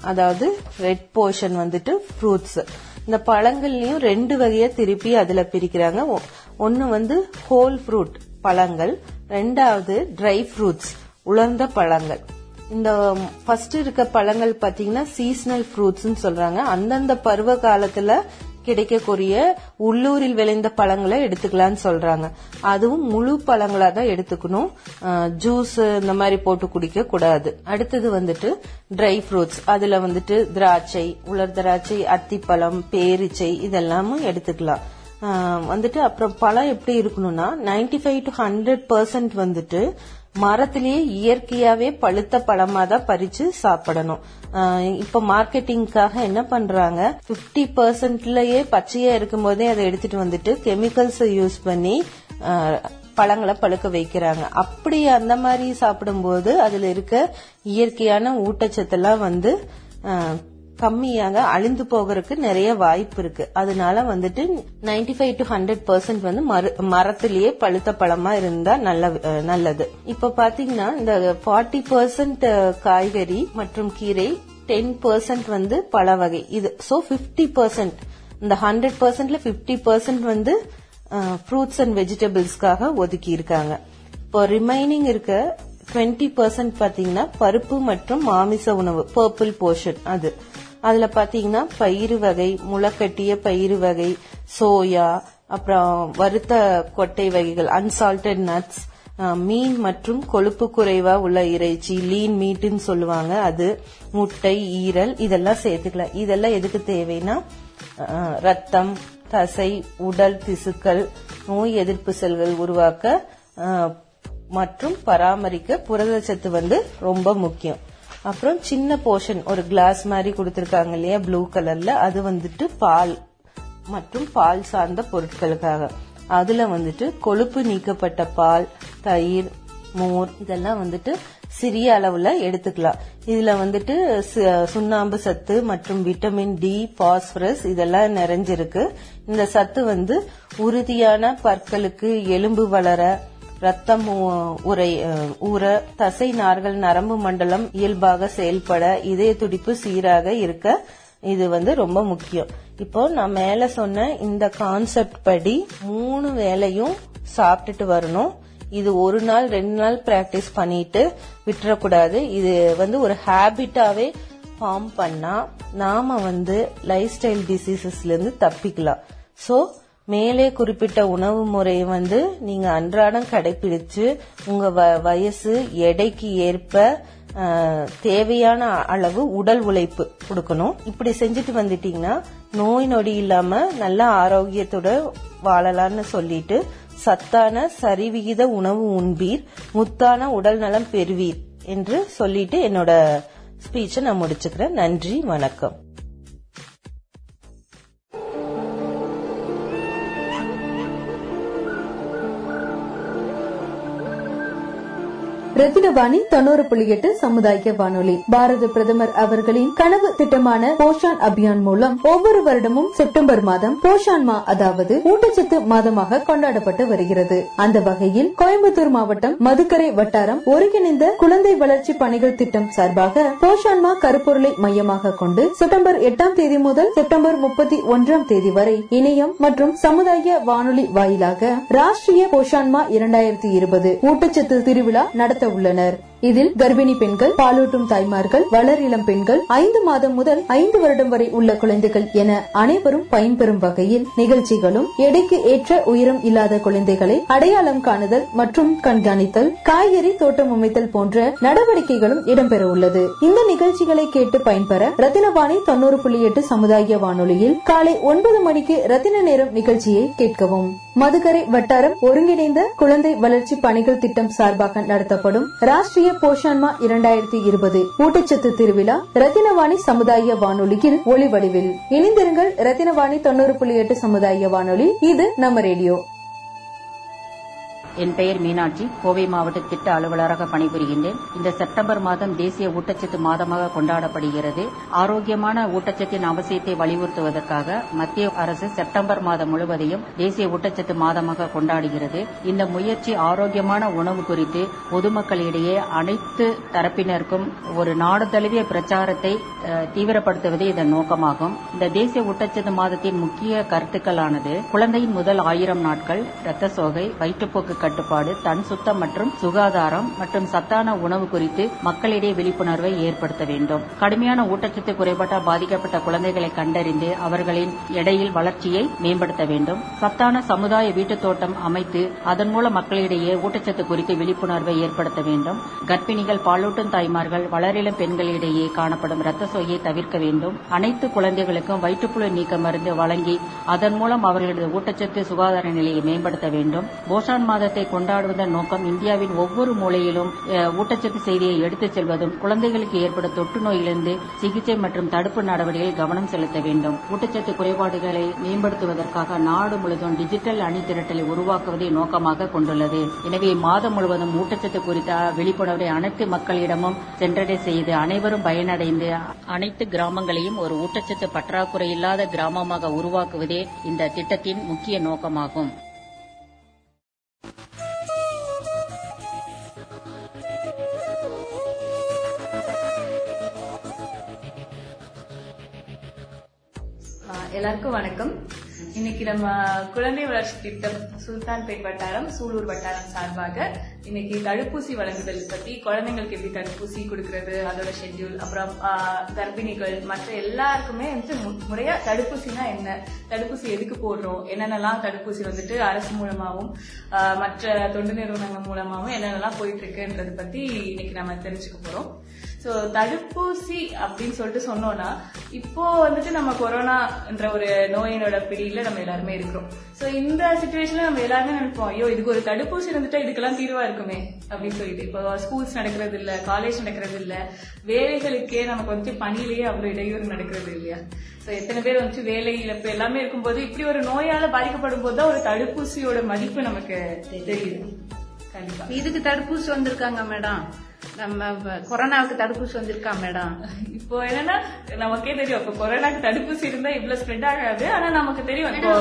அதாவது ரெட் போர்ஷன் வந்துட்டு ஃப்ரூட்ஸ் இந்த பழங்கள்லயும் ரெண்டு வகையா திருப்பி அதுல பிரிக்கிறாங்க. ஒ- ஒன்னு வந்து ஹோல் ஃப்ரூட் பழங்கள். ரெண்டாவது ட்ரை ஃப்ரூட்ஸ் உலர்ந்த பழங்கள். இந்த ஃபர்ஸ்ட் இருக்க பழங்கள் பாத்தீங்கன்னா சீசனல் ஃப்ரூட்ஸ் சொல்றாங்க. அந்தந்த பருவ காலத்துல கிடைக்கக்கூடிய உள்ளூரில் விளைந்த பழங்களை எடுத்துக்கலாம்னு சொல்றாங்க. அதுவும் முழு பழங்களா தான் எடுத்துக்கணும். ஜூஸ் இந்த மாதிரி போட்டு குடிக்க கூடாது. அடுத்தது வந்துட்டு ட்ரை ஃப்ரூட்ஸ் அதுல வந்துட்டு திராட்சை உலர் திராட்சை அத்திப்பழம் பேரிச்சை இதெல்லாமும் எடுத்துக்கலாம். வந்துட்டு அப்புறம் பழம் எப்படி இருக்கணும்னா 95 ஃபைவ் டு ஹண்ட்ரட் பர்சன்ட் வந்துட்டு மரத்திலேயே இயற்கையாவே பழுத்த பழமா தான் பறிச்சு சாப்பிடணும். இப்ப மார்க்கெட்டிங்காக என்ன பண்றாங்க? 50% பர்சன்ட்லயே பச்சையா இருக்கும் போதே அதை எடுத்துட்டு வந்துட்டு கெமிக்கல்ஸ் யூஸ் பண்ணி பழங்களை பழுக்க வைக்கிறாங்க. அப்படி அந்த மாதிரி சாப்பிடும்போது அதுல இருக்க இயற்கையான ஊட்டச்சத்தெல்லாம் வந்து கம்மியாக அழிந்து போகிறதுக்கு நிறைய வாய்ப்பு இருக்கு. அதனால வந்துட்டு 95 ஃபைவ் டு ஹண்ட்ரட் பர்சன்ட் வந்து மரத்திலேயே பழுத்த பழமா இருந்தா நல்ல நல்லது. இப்ப பாத்தீங்கன்னா இந்த ஃபார்ட்டி பர்சன்ட் காய்கறி மற்றும் கீரை டென் பர்சன்ட் வந்து பழ வகை. இது சோ 50% பர்சன்ட் இந்த ஹண்ட்ரட் பர்சன்ட்ல பிப்டி பர்சன்ட் வந்து ஃப்ரூட்ஸ் அண்ட் வெஜிடபிள்ஸ்க்காக ஒதுக்கி இருக்காங்க இப்போ ரிமைனிங் இருக்க டுவெண்ட்டி பர்சன்ட் பாத்தீங்கன்னா பருப்பு மற்றும் மாமிச உணவு பர்பிள் போர்ஷன் அது. அதுல பாத்தீங்கன்னா பயிறு வகை முளைக்கட்டிய பயிறு வகை சோயா அப்புறம் வறுத்த கொட்டை வகைகள் அன்சால்டட் நட்ஸ் மீன் மற்றும் கொழுப்பு குறைவா உள்ள இறைச்சி லீன் மீட்டுன்னு சொல்லுவாங்க அது முட்டை ஈரல் இதெல்லாம் சேர்த்துக்கலாம். இதெல்லாம் எதுக்கு தேவைன்னா ரத்தம் தசை உடல் திசுக்கள் நோய் எதிர்ப்பு செல்கள் உருவாக்க மற்றும் பராமரிக்க புரதச்சத்து வந்து ரொம்ப முக்கியம். அப்புறம் சின்ன போர்ஷன் ஒரு கிளாஸ் மாதிரி கொடுத்துருக்காங்க இல்லையா ப்ளூ கலர்ல அது வந்துட்டு பால் மற்றும் பால் சார்ந்த பொருட்களுக்காக. அதுல வந்துட்டு கொழுப்பு நீக்கப்பட்ட பால் தயிர் மோர் இதெல்லாம் வந்துட்டு சிறிய அளவுல எடுத்துக்கலாம். இதுல வந்துட்டு சுண்ணாம்பு சத்து மற்றும் விட்டமின் டி பாஸ்பரஸ் இதெல்லாம் நிறைஞ்சிருக்கு. இந்த சத்து வந்து உறுதியான பற்களுக்கு எலும்பு வளர ரத்தம் உரை ஊற தசை நார்கள் நரம்பு மண்டலம் இயல்பாக செயல்பட இதய துடிப்பு சீராக இருக்க இது வந்து ரொம்ப முக்கியம். இப்போ நான் மேல சொன்ன இந்த கான்செப்ட் படி மூணு வேளையும் சாப்பிட்டுட்டு வரணும். இது ஒரு நாள் ரெண்டு நாள் பிராக்டிஸ் பண்ணிட்டு விட்டுறக்கூடாது. இது வந்து ஒரு ஹேபிட்டாவே ஃபார்ம் பண்ணா நாம வந்து லைஃப் ஸ்டைல் டிசீசஸ்ல இருந்து தப்பிக்கலாம். சோ மேலே குறிப்பிட்ட உணவு முறையை வந்து நீங்க அன்றாடம் கடைபிடிச்சு உங்க வ- வயசு எடைக்கு ஏற்ப தேவையான அளவு உடல் உழைப்பு கொடுக்கணும். இப்படி செஞ்சுட்டு வந்துட்டீங்கன்னா நோய் நொடி இல்லாம நல்ல ஆரோக்கியத்தோட வாழலாம்னு சொல்லிட்டு சத்தான சரிவிகித உணவு உண்பீர் முத்தான உடல் நலம் பெறுவீர் என்று சொல்லிட்டு என்னோட ஸ்பீச்சை நான் முடிச்சுக்கிறேன். நன்றி வணக்கம். ரத்தினவாணி தொண்ணூறு புள்ளி எட்டு சமுதாய வானொலி. பாரத பிரதமர் அவர்களின் கனவு திட்டமான போஷான் அபியான் மூலம் ஒவ்வொரு வருடமும் செப்டம்பர் மாதம் போஷான் மா அதாவது ஊட்டச்சத்து மாதமாக கொண்டாடப்பட்டு வருகிறது. அந்த வகையில் கோயம்புத்தூர் மாவட்டம் மதுக்கரை வட்டாரம் ஒருங்கிணைந்த குழந்தை வளர்ச்சி பணிகள் திட்டம் சார்பாக போஷான் மா கருப்பொருளை மையமாக கொண்டு செப்டம்பர் எட்டாம் தேதி முதல் செப்டம்பர் முப்பத்தி ஒன்றாம் தேதி வரை இணையம் மற்றும் சமுதாய வானொலி வாயிலாக ராஷ்டிரிய போஷான்மா இரண்டாயிரத்தி இருபது ஊட்டச்சத்து திருவிழா நடத்த உள்ளனர் இதில் கர்ப்பிணி பெண்கள் பாலூட்டும் தாய்மார்கள் வளர் இளம் பெண்கள் ஐந்து மாதம் முதல் ஐந்து வருடம் வரை உள்ள குழந்தைகள் என அனைவரும் பயன்பெறும் வகையில் நிகழ்ச்சிகளும் எடைக்கு ஏற்ற உயரம் இல்லாத குழந்தைகளை அடையாளம் காணுதல் மற்றும் கண்காணித்தல் காய்கறி தோட்டம் அமைத்தல் போன்ற நடவடிக்கைகளும் இடம்பெற உள்ளது. இந்த நிகழ்ச்சிகளை கேட்டு பயன்பெற ரத்தினவாணி தொன்னூறு புள்ளி எட்டு சமுதாய வானொலியில் காலை ஒன்பது மணிக்கு ரத்தின நேரம் நிகழ்ச்சியை கேட்கவும். மதுகரை வட்டாரம் ஒருங்கிணைந்த குழந்தை வளர்ச்சி பணிகள் திட்டம் சார்பாக நடத்தப்படும் ராஷ்டிரிய போஷான்மா இரண்டாயிரத்தி இருபது ஊட்டச்சத்து திருவிழா ரத்தினவாணி சமுதாய வானொலியில் ஒளிவடிவில். இணைந்திருங்கள் ரத்தினவாணி தொண்ணூறு புள்ளி எட்டு சமுதாய வானொலி. இது நம்ம ரேடியோ. என் பெயர் மீனாட்சி. கோவை மாவட்ட திட்ட அலுவலராக பணிபுரிகின்றேன். இந்த செப்டம்பர் மாதம் தேசிய ஊட்டச்சத்து மாதமாக கொண்டாடப்படுகிறது. ஆரோக்கியமான ஊட்டச்சத்தின் அவசியத்தை வலியுறுத்துவதற்காக மத்திய அரசு செப்டம்பர் மாதம் முழுவதையும் தேசிய ஊட்டச்சத்து மாதமாக கொண்டாடுகிறது. இந்த முயற்சி ஆரோக்கியமான உணவு குறித்து பொதுமக்களிடையே அனைத்து தரப்பினருக்கும் ஒரு நாடு தழுவிய பிரச்சாரத்தை தீவிரப்படுத்துவதே இதன் நோக்கமாகும். இந்த தேசிய ஊட்டச்சத்து மாதத்தின் முக்கிய கருத்துக்களானது குழந்தையின் முதல் ஆயிரம் நாட்கள் இரத்த சோகை வயிற்றுப்போக்கு கட்டுப்பாடு தன் சுத்தம் மற்றும் சுகாதாரம் மற்றும் சத்தான உணவு குறித்து மக்களிடையே விழிப்புணர்வை ஏற்படுத்த வேண்டும். கடுமையான ஊட்டச்சத்து குறைபாட்டால் பாதிக்கப்பட்ட குழந்தைகளை கண்டறிந்து அவர்களின் எடையில் வளர்ச்சியை மேம்படுத்த வேண்டும். சத்தான சமுதாய வீட்டுத் தோட்டம் அமைத்து அதன் மூலம் மக்களிடையே ஊட்டச்சத்து குறித்து விழிப்புணர்வை ஏற்படுத்த வேண்டும். கர்ப்பிணிகள் பாலூட்டும் தாய்மார்கள் வளரிளம் பெண்களிடையே காணப்படும் ரத்த சோயை தவிர்க்க வேண்டும். அனைத்து குழந்தைகளுக்கும் வயிற்றுப்புழு நீக்க மருந்து வழங்கி அதன் மூலம் அவர்களது ஊட்டச்சத்து சுகாதார நிலையை மேம்படுத்த வேண்டும். போஷான் தினத்தை கொண்டாடுவதன் நோக்கம் இந்தியாவின் ஒவ்வொரு மூலையிலும் ஊட்டச்சத்து செய்தியை எடுத்துச் செல்வதும் குழந்தைகளுக்கு ஏற்படும் தொற்று நோயிலிருந்து சிகிச்சை மற்றும் தடுப்பு நடவடிக்கையில் கவனம் செலுத்த வேண்டும். ஊட்டச்சத்து குறைபாடுகளை மேம்படுத்துவதற்காக நாடு முழுவதும் டிஜிட்டல் அணி திரட்டலை உருவாக்குவதை நோக்கமாக கொண்டுள்ளது. எனவே மாதம் முழுவதும் ஊட்டச்சத்து குறித்த விழிப்புணர்வை அனைத்து மக்களிடமும் சென்றடை செய்து அனைவரும் பயனடைந்து அனைத்து கிராமங்களையும் ஒரு ஊட்டச்சத்து பற்றாக்குறை இல்லாத கிராமமாக உருவாக்குவதே இந்த திட்டத்தின் முக்கிய நோக்கமாகும். எல்லாருக்கும் வணக்கம். இன்னைக்கு நம்ம குழந்தை வளர்ச்சி திட்டம் சுல்தான்பேட் வட்டாரம் சூலூர் வட்டாரம் சார்பாக இன்னைக்கு தடுப்பூசி வழங்குதல் பத்தி குழந்தைங்களுக்கு எப்படி தடுப்பூசி கொடுக்கறது அதோட ஷெட்யூல் அப்புறம் கர்ப்பிணிகள் மற்ற எல்லாருக்குமே வந்து மு- முறையா தடுப்பூசினா என்ன? தடுப்பூசி எதுக்கு போடுறோம்? என்னென்னலாம் தடுப்பூசி வந்துட்டு அரசு மூலமாகவும் மற்ற தொண்டு நிறுவனங்கள் மூலமாகவும் என்னென்னலாம் போயிட்டு இருக்குன்றது பத்தி இன்னைக்கு நம்ம தெரிஞ்சுக்க போறோம். சோ தடுப்பூசி அப்படின்னு சொல்லிட்டு சொன்னோம்னா இப்போ வந்துட்டு நம்ம கொரோனான்ற ஒரு நோயினோட பிடியில நம்ம எல்லாருமே இருக்கிறோம். சோ இந்த சுச்சுவேஷன்ல நம்ம எல்லாருமே நினைப்போம் ஐயோ இதுக்கு ஒரு தடுப்பூசி இருந்துட்டா இதுக்கெல்லாம் தீர்வா இருக்குமே அப்படின்னு சொல்லிட்டு. இப்போ ஸ்கூல்ஸ் நடக்கிறது இல்ல காலேஜ் நடக்கிறது இல்ல வேலைகளுக்கே நமக்கு வந்து பணியிலேயே அவ்வளவு இடையூறு நடக்கிறது இல்லையா? சோ எத்தனை பேர் வந்து வேலை இழப்பு எல்லாமே இருக்கும்போது இப்படி ஒரு நோயால பாதிக்கப்படும் போது தான் ஒரு தடுப்பூசியோட மதிப்பு நமக்கு தெரியுது. கண்டிப்பா. இதுக்கு தடுப்பூசி வந்திருக்காங்க மேடம். நம்ம கொரோனாவுக்கு தடுப்பூசி வந்திருக்கா மேடம்? இப்போ என்னன்னா நமக்கே தெரியும். இப்போ கொரோனாக்கு தடுப்பூசி இருந்தா இவ்வளவு ஸ்ப்ரெட் ஆகாது. ஆனா நமக்கு தெரியும் இப்போ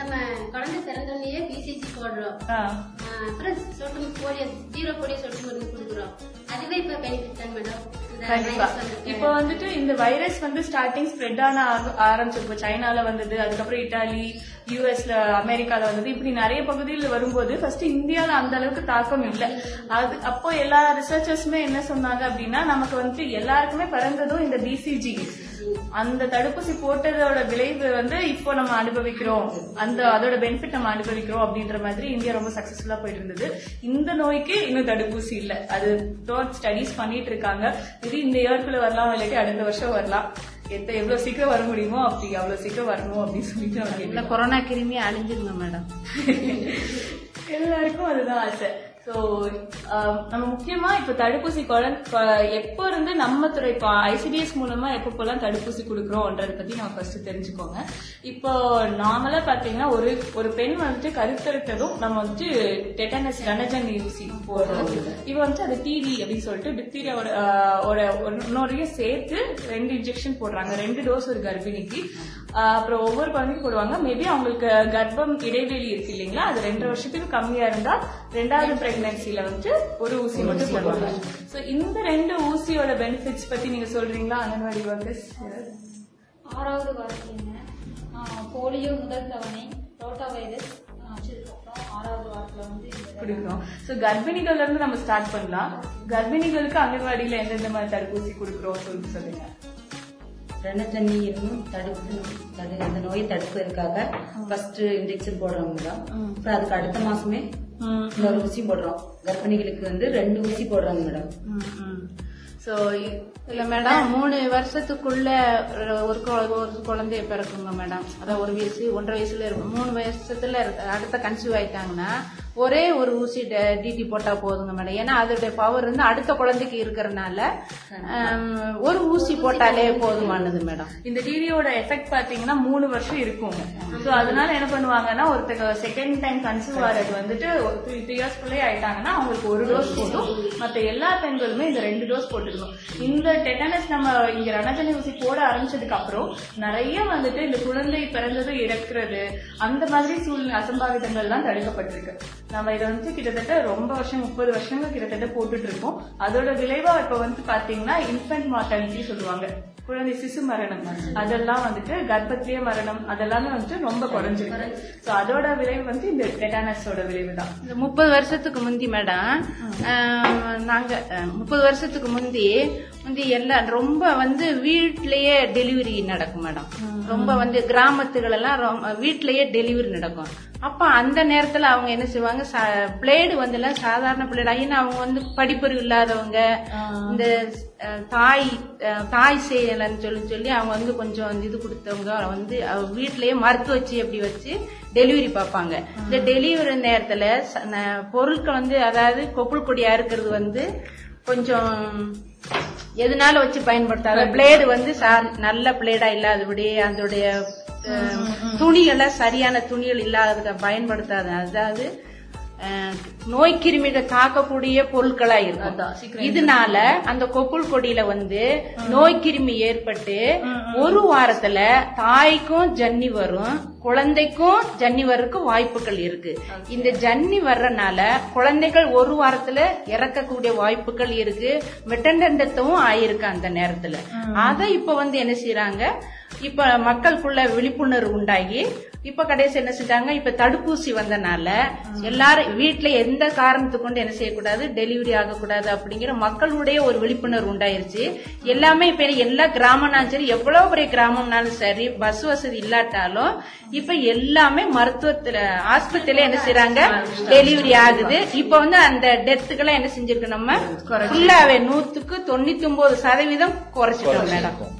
நம்ம குழந்தை பிறந்தோடனே பிசிஜி போடுறோம். அப்புறம் சொட்டு போலியோ ஜீரோ போலியோ சொட்டு மருந்து கொடுக்குறோம். அதுவே இப்ப பெனிஃபிட் தான் மேடம். கண்டிப்பா. இப்போ வந்துட்டு இந்த வைரஸ் வந்து ஸ்டார்டிங் ஸ்ப்ரெட் ஆன ஆர- ஆரம்பிச்சது இப்போ சைனால வந்தது அதுக்கப்புறம் இட்டாலி யூஎஸ்ல அமெரிக்கால வந்தது. இப்படி நிறைய பகுதியில் வரும்போது ஃபர்ஸ்ட் இந்தியால அந்த அளவுக்கு தாக்கம் இல்ல. அது அப்போ எல்லா ரிசர்ச்சர்ஸுமே என்ன சொன்னாங்க அப்படின்னா நமக்கு வந்து எல்லாருக்குமே பிறந்ததும் இந்த பிசிஜி அந்த தடுப்பூசி போட்டதோட விளைவு வந்து இப்போ நம்ம அனுபவிக்கிறோம். அந்த அதோட பெனிஃபிட் நம்ம அனுபவிக்கிறோம் அப்படின்ற மாதிரி இந்தியா ரொம்ப சக்சஸ்ஃபுல்லா போயிட்டு இருந்தது இந்த நோய்க்கு இன்னும் தடுப்பூசி இல்ல. அது ஸ்டடிஸ் பண்ணிட்டு இருக்காங்க. இது இந்த இயர்க்குள்ள வரலாம் இல்லாட்டி அடுத்த வருஷம் வரலாம். எத்த எவ்வளவு சீக்கிரம் வர முடியுமோ அப்படி அவ்வளவு சீக்கிரம் வரணும் அப்படின்னு சொல்லிட்டு. கொரோனா கிருமி அழிஞ்சிருங்க மேடம் எல்லாருக்கும் அதுதான் ஆசை. ஸோ um, நம்ம முக்கியமா இப்ப தடுப்பூசி குழந்தை எப்போ இருந்து நம்ம துறை இப்போ ஐசிடிஎஸ் மூலமா எப்பப்பெல்லாம் தடுப்பூசி கொடுக்குறோம்ன்றத பத்தி நம்ம ஃபர்ஸ்ட் தெரிஞ்சுக்கோங்க. இப்போ நார்மலா பாத்தீங்கன்னா ஒரு ஒரு பெண் வந்துட்டு கருத்தரித்ததும் நம்ம வந்துட்டு டெட்டனஸ் ரணஜன் ஊசி போடுறோம். இவ வந்துட்டு அது டிவி அப்படின்னு சொல்லிட்டு டிப்தீரியாவோட இன்னொரையும் சேர்த்து ரெண்டு இன்ஜெக்ஷன் போடுறாங்க. ரெண்டு டோஸ் ஒரு கர்ப்பிணிக்கு. அப்புறம் ஒவ்வொரு குழந்தைக்கும் போடுவாங்க. மேபி அவங்களுக்கு கர்ப்பம் இடைவெளி இருக்கு இல்லைங்களா? அது ரெண்டு வருஷத்துக்கு கம்மியா இருந்தா ரெண்டாவது பிரெக்னன்சில வந்து ஒரு ஊசி மட்டும் போடுவாங்க. சோ இந்த ரெண்டு ஊசியோட பெனிஃபிட்ஸ் பத்தி நீங்க சொல்றீங்களா? அங்கன்வாடி ஒர்க்கர்ஸ் ஆறாவது வாரத்திலிருந்து போலியோ முதல் தவணை ரோட்டா வைரஸ் ஆறாவது வாரத்துல வந்து கொடுக்குறோம் கர்ப்பிணிகள்ல இருந்து நம்ம ஸ்டார்ட் பண்ணலாம். கர்ப்பிணிகளுக்கு அங்கன்வாடியில எந்தெந்த மாதிரி தடுப்பூசி கொடுக்குறோம் சொல்லிட்டு சொல்லுங்க. ரணத்தண்ணி என்னும் தடுப்பு தடு அந்த நோயை தடுப்பதற்காக ஃபர்ஸ்ட் இன்ஜெக்ஷன் போடுறோம் மேடம் அப்புறம் அதுக்கு அடுத்த மாசமே இன்னொரு ஊசி போடுறோம். கர்ப்பிணிகளுக்கு வந்து ரெண்டு ஊசி போடுறோம் மேடம். சோ இல்ல மேடம் மூணு வருஷத்துக்குள்ள ஒரு ஒரு குழந்தைய பிறக்குங்க மேடம் அதான் ஒரு வயசு ஒன்றரை வயசுல இருக்கும் மூணு வருஷத்துல இருக்க- அடுத்த கன்சீவ் ஆயிட்டாங்கன்னா ஒரே ஒரு ஊசி டிடி போட்டா போதுங்க மேடம் ஏன்னா அதோட பவர் வந்து அடுத்த குழந்தைக்கு இருக்கிறதுனால ஒரு ஊசி போட்டாலே போதுமானது மேடம் இந்த டிடியோட எஃபெக்ட் பாத்தீங்கன்னா மூணு வருஷம் இருக்கும் சோ அதனால என்ன பண்ணுவாங்கன்னா ஒருத்தங்க செகண்ட் டைம் கன்சீவ் ஆறது வந்துட்டு த்ரீ இயர்ஸ் குள்ளே ஆயிட்டாங்கன்னா அவங்களுக்கு ஒரு டோஸ் போதும். மத்த எல்லா பெண்களுமே இந்த ரெண்டு டோஸ் போட்டுக்கணும் இந்த டெட்டனஸ் நம்ம இங்க ரணஜனி ஊசி போட ஆரம்பிச்சதுக்கு அப்புறம் நிறைய வந்துட்டு இந்த குழந்தை பிறந்தது இறக்குறது அந்த மாதிரி சூழ்நிலை அசம்பாவிதங்கள் எல்லாம் தடுக்கப்பட்டிருக்கு. நம்ம இதை வந்து கிட்டத்தட்ட ரொம்ப வருஷம் முப்பது வருஷங்கள் கிட்டத்தட்ட போட்டுட்டு இருக்கோம். அதோட விளைவா இப்ப வந்து பாத்தீங்கன்னா இன்ஃபென்ட் மார்டாலிட்டி சொல்லுவாங்க. குழந்தை சிசு மரணம். அதெல்லாம் வந்துட்டு கர்ப்பத்திலேயே மரணம். அதெல்லாமே வந்துட்டு ரொம்ப குறைஞ்சிருக்கு. சோ அதோட விளைவு வந்து இந்த டெட்டானஸோட விளைவு தான். இந்த முப்பது வருஷத்துக்கு முந்தி மேடம் நாங்க முப்பது வருஷத்துக்கு முந்தி முந்தி எல்லாம் ரொம்ப வந்து வீட்லயே டெலிவரி நடக்கும் மேடம் ரொம்ப வந்து கிராமத்துகள் எல்லாம் வீட்லயே டெலிவரி நடக்கும். அப்ப அந்த நேரத்துல அவங்க என்ன செய்வாங்க? பிளேடு வந்து எல்லாம் சாதாரண பிளேடு. ஏன்னா அவங்க வந்து படிப்பறிவு இல்லாதவங்க. இந்த அஹ், தாய் அஹ், தாய் செயலன்னு சொல்லி சொல்லி அவங்க வந்து கொஞ்சம் இது கொடுத்தவங்க. வந்து அவங்க வீட்லயே மருத்துவ வச்சு அப்படி வச்சு டெலிவரி பார்ப்பாங்க. இந்த டெலிவரி நேரத்துல பொருட்கள் வந்து அதாவது கொப்புள் கொடியா இருக்கிறது வந்து கொஞ்சம் எதனால வச்சு பயன்படுத்தாத பிளேடு வந்து நல்ல பிளேடா இல்லாதபடி அதோடைய துணிகளை சரியான துணிகள் இல்லாத பயன்படுத்தாத. அதாவது நோய் கிருமிகள் தாக்கக்கூடிய பொருட்களா இருக்கும். இதனால அந்த கொப்புள் கொடியில வந்து நோய் கிருமி ஏற்பட்டு ஒரு வாரத்துல தாய்க்கும் ஜன்னி வரும் குழந்தைக்கும் ஜன்னி வர்றதுக்கு வாய்ப்புகள் இருக்கு. இந்த ஜன்னி வர்றனால குழந்தைகள் ஒரு வாரத்துல இறக்கக்கூடிய வாய்ப்புகள் இருக்கு. மெட்டண்டத்தும் ஆயிருக்கு அந்த நேரத்துல. அத இப்ப வந்து என்ன செய்யறாங்க இப்ப மக்களுக்குள்ள விழிப்புணர்வு உண்டாகி இப்ப கடைசி என்ன செஞ்சாங்க? இப்ப தடுப்பூசி வந்தனால எல்லாரும் வீட்டுல எந்த காரணத்துக்கு கொண்டு என்ன செய்யக்கூடாது? டெலிவரி ஆகக்கூடாது அப்படிங்கிற மக்களுடைய ஒரு விழிப்புணர்வு உண்டாயிருச்சு. எல்லாமே இப்ப எல்லா கிராமம்னாலும் சரி எவ்வளவு பெரிய கிராமம்னாலும் சரி பஸ் வசதி இல்லாட்டாலும் இப்ப எல்லாமே மருத்துவத்துல ஆஸ்பத்திரியில என்ன செய்யறாங்க டெலிவரி ஆகுது. இப்ப வந்து அந்த டெத்துக்கெல்லாம் என்ன செஞ்சிருக்கு நம்ம? ஃபுல்லாவே நூத்துக்கு தொண்ணூத்தி ஒன்பது சதவீதம் குறைச்சிட்டோம் மேடம்.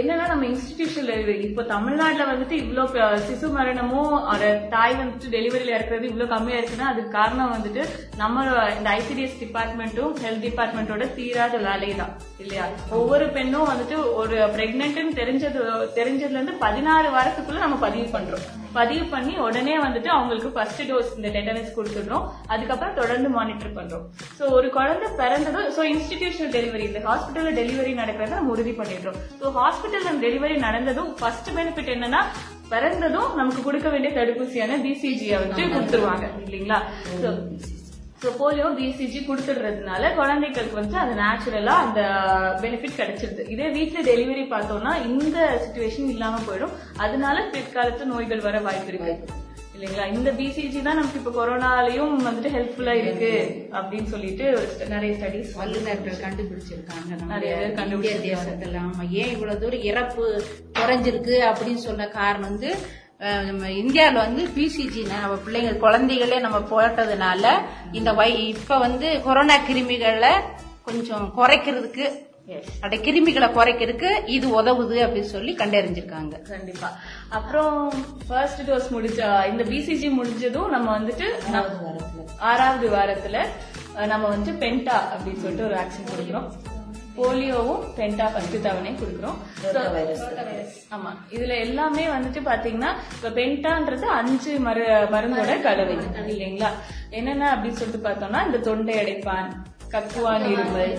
என்னன்னா நம்ம இன்ஸ்டிடியூஷன்ல டெலிவரி இப்போ தமிழ்நாட்டுல வந்துட்டு இவ்வளோ சிசு மரணமும் ஒரு தாய் வந்துட்டு டெலிவரியில இருக்கிறது இவ்வளோ கம்மியா இருக்குன்னா அதுக்கு காரணம் வந்துட்டு நம்ம இந்த ஐசிடிஎஸ் டிபார்ட்மெண்ட்டும் ஹெல்த் டிபார்ட்மெண்ட்டோட தீராத வேலை தான் இல்லையா? ஒவ்வொரு பெண்ணும் வந்துட்டு ஒரு பிரெக்னென்ட்னு தெரிஞ்சது தெரிஞ்சதுல இருந்து பதினாறு வாரத்துக்குள்ள நம்ம பதிவு பண்றோம். பதிவு பண்ணி உடனே வந்துட்டு அவங்களுக்கு ஃபர்ஸ்ட் டோஸ் இந்த டெட்டனஸ் கொடுத்துடுறோம். அதுக்கப்புறம் தொடர்ந்து மானிட்டர் பண்றோம். ஸோ ஒரு குழந்தை பிறந்ததும் ஸோ இன்ஸ்டிடியூஷனல் டெலிவரி இந்த ஹாஸ்பிட்டல்ல டெலிவரி நடக்கிறத நம்ம உறுதி பண்ணிடுறோம் சோ ஹாஸ்பிட்டல்ல டெலிவரி நடந்ததும் ஃபர்ஸ்ட் பெனிஃபிட் என்னன்னா பிறந்ததும் நமக்கு கொடுக்க வேண்டிய தடுப்பூசியான பிசிஜியை வந்து கொடுத்துருவாங்க இல்லைங்களா? ஸோ போலியோ பிசிஜி கொடுத்துடுறதுனால குழந்தைகளுக்கு வந்து அது நேச்சுரலா அந்த பெனிஃபிட் கிடைச்சிருது. இதே வீட்ல டெலிவரி பார்த்தோம்னா இந்த சுச்சுவேஷன் இல்லாம போயிடும். அதனால பிற்காலத்து நோய்கள் வர வாய்ப்பு இருக்கு. இல்லைங்களா? இந்த பிசிஜி தான் நமக்கு இப்ப கொரோனாலையும் வந்துட்டு ஹெல்ப்ஃபுல்லா இருக்கு அப்படின்னு சொல்லிட்டு நிறைய ஸ்டடிஸ் வல்லுநர்கள் கண்டுபிடிச்சிருக்காங்க. நிறைய பேர் கண்டுபிடிச்சிருக்காங்க. தேசத்துல. ஆமா ஏன் இவ்வளவு தூரம் இறப்பு குறைஞ்சிருக்கு அப்படின்னு சொன்ன காரணம் வந்து நம்ம இந்தியாவில் வந்து பிசிஜி நம்ம பிள்ளைங்க குழந்தைகளே நம்ம போட்டதுனால இந்த வை இப்ப வந்து கொரோனா கிருமிகளை கொஞ்சம் குறைக்கிறதுக்கு அந்த கிருமிகளை குறைக்கிறதுக்கு இது உதவுது அப்படின்னு சொல்லி கண்டறிஞ்சிருக்காங்க. கண்டிப்பா. அப்புறம் ஃபர்ஸ்ட் டோஸ் முடிச்ச இந்த பிசிஜி முடிஞ்சதும் நம்ம வந்துட்டு ஆறாவது வாரத்துல. நம்ம வந்து பென்டா அப்படின்னு சொல்லிட்டு ஒரு வேக்சின் கொடுக்குறோம். போலியோவும் பென்டா ஃபர்ஸ்ட் தவணை கொடுக்குறோம். ஆமா. இதுல எல்லாமே வந்துட்டு பாத்தீங்கன்னா இப்ப பென்டான்றது அஞ்சு மரு மருந்தோட கலவை. இல்லைங்களா? என்னென்ன அப்படின்னு சொல்லிட்டு பார்த்தோம்னா இந்த தொண்டை அடைப்பான் கக்குவான் இருமல்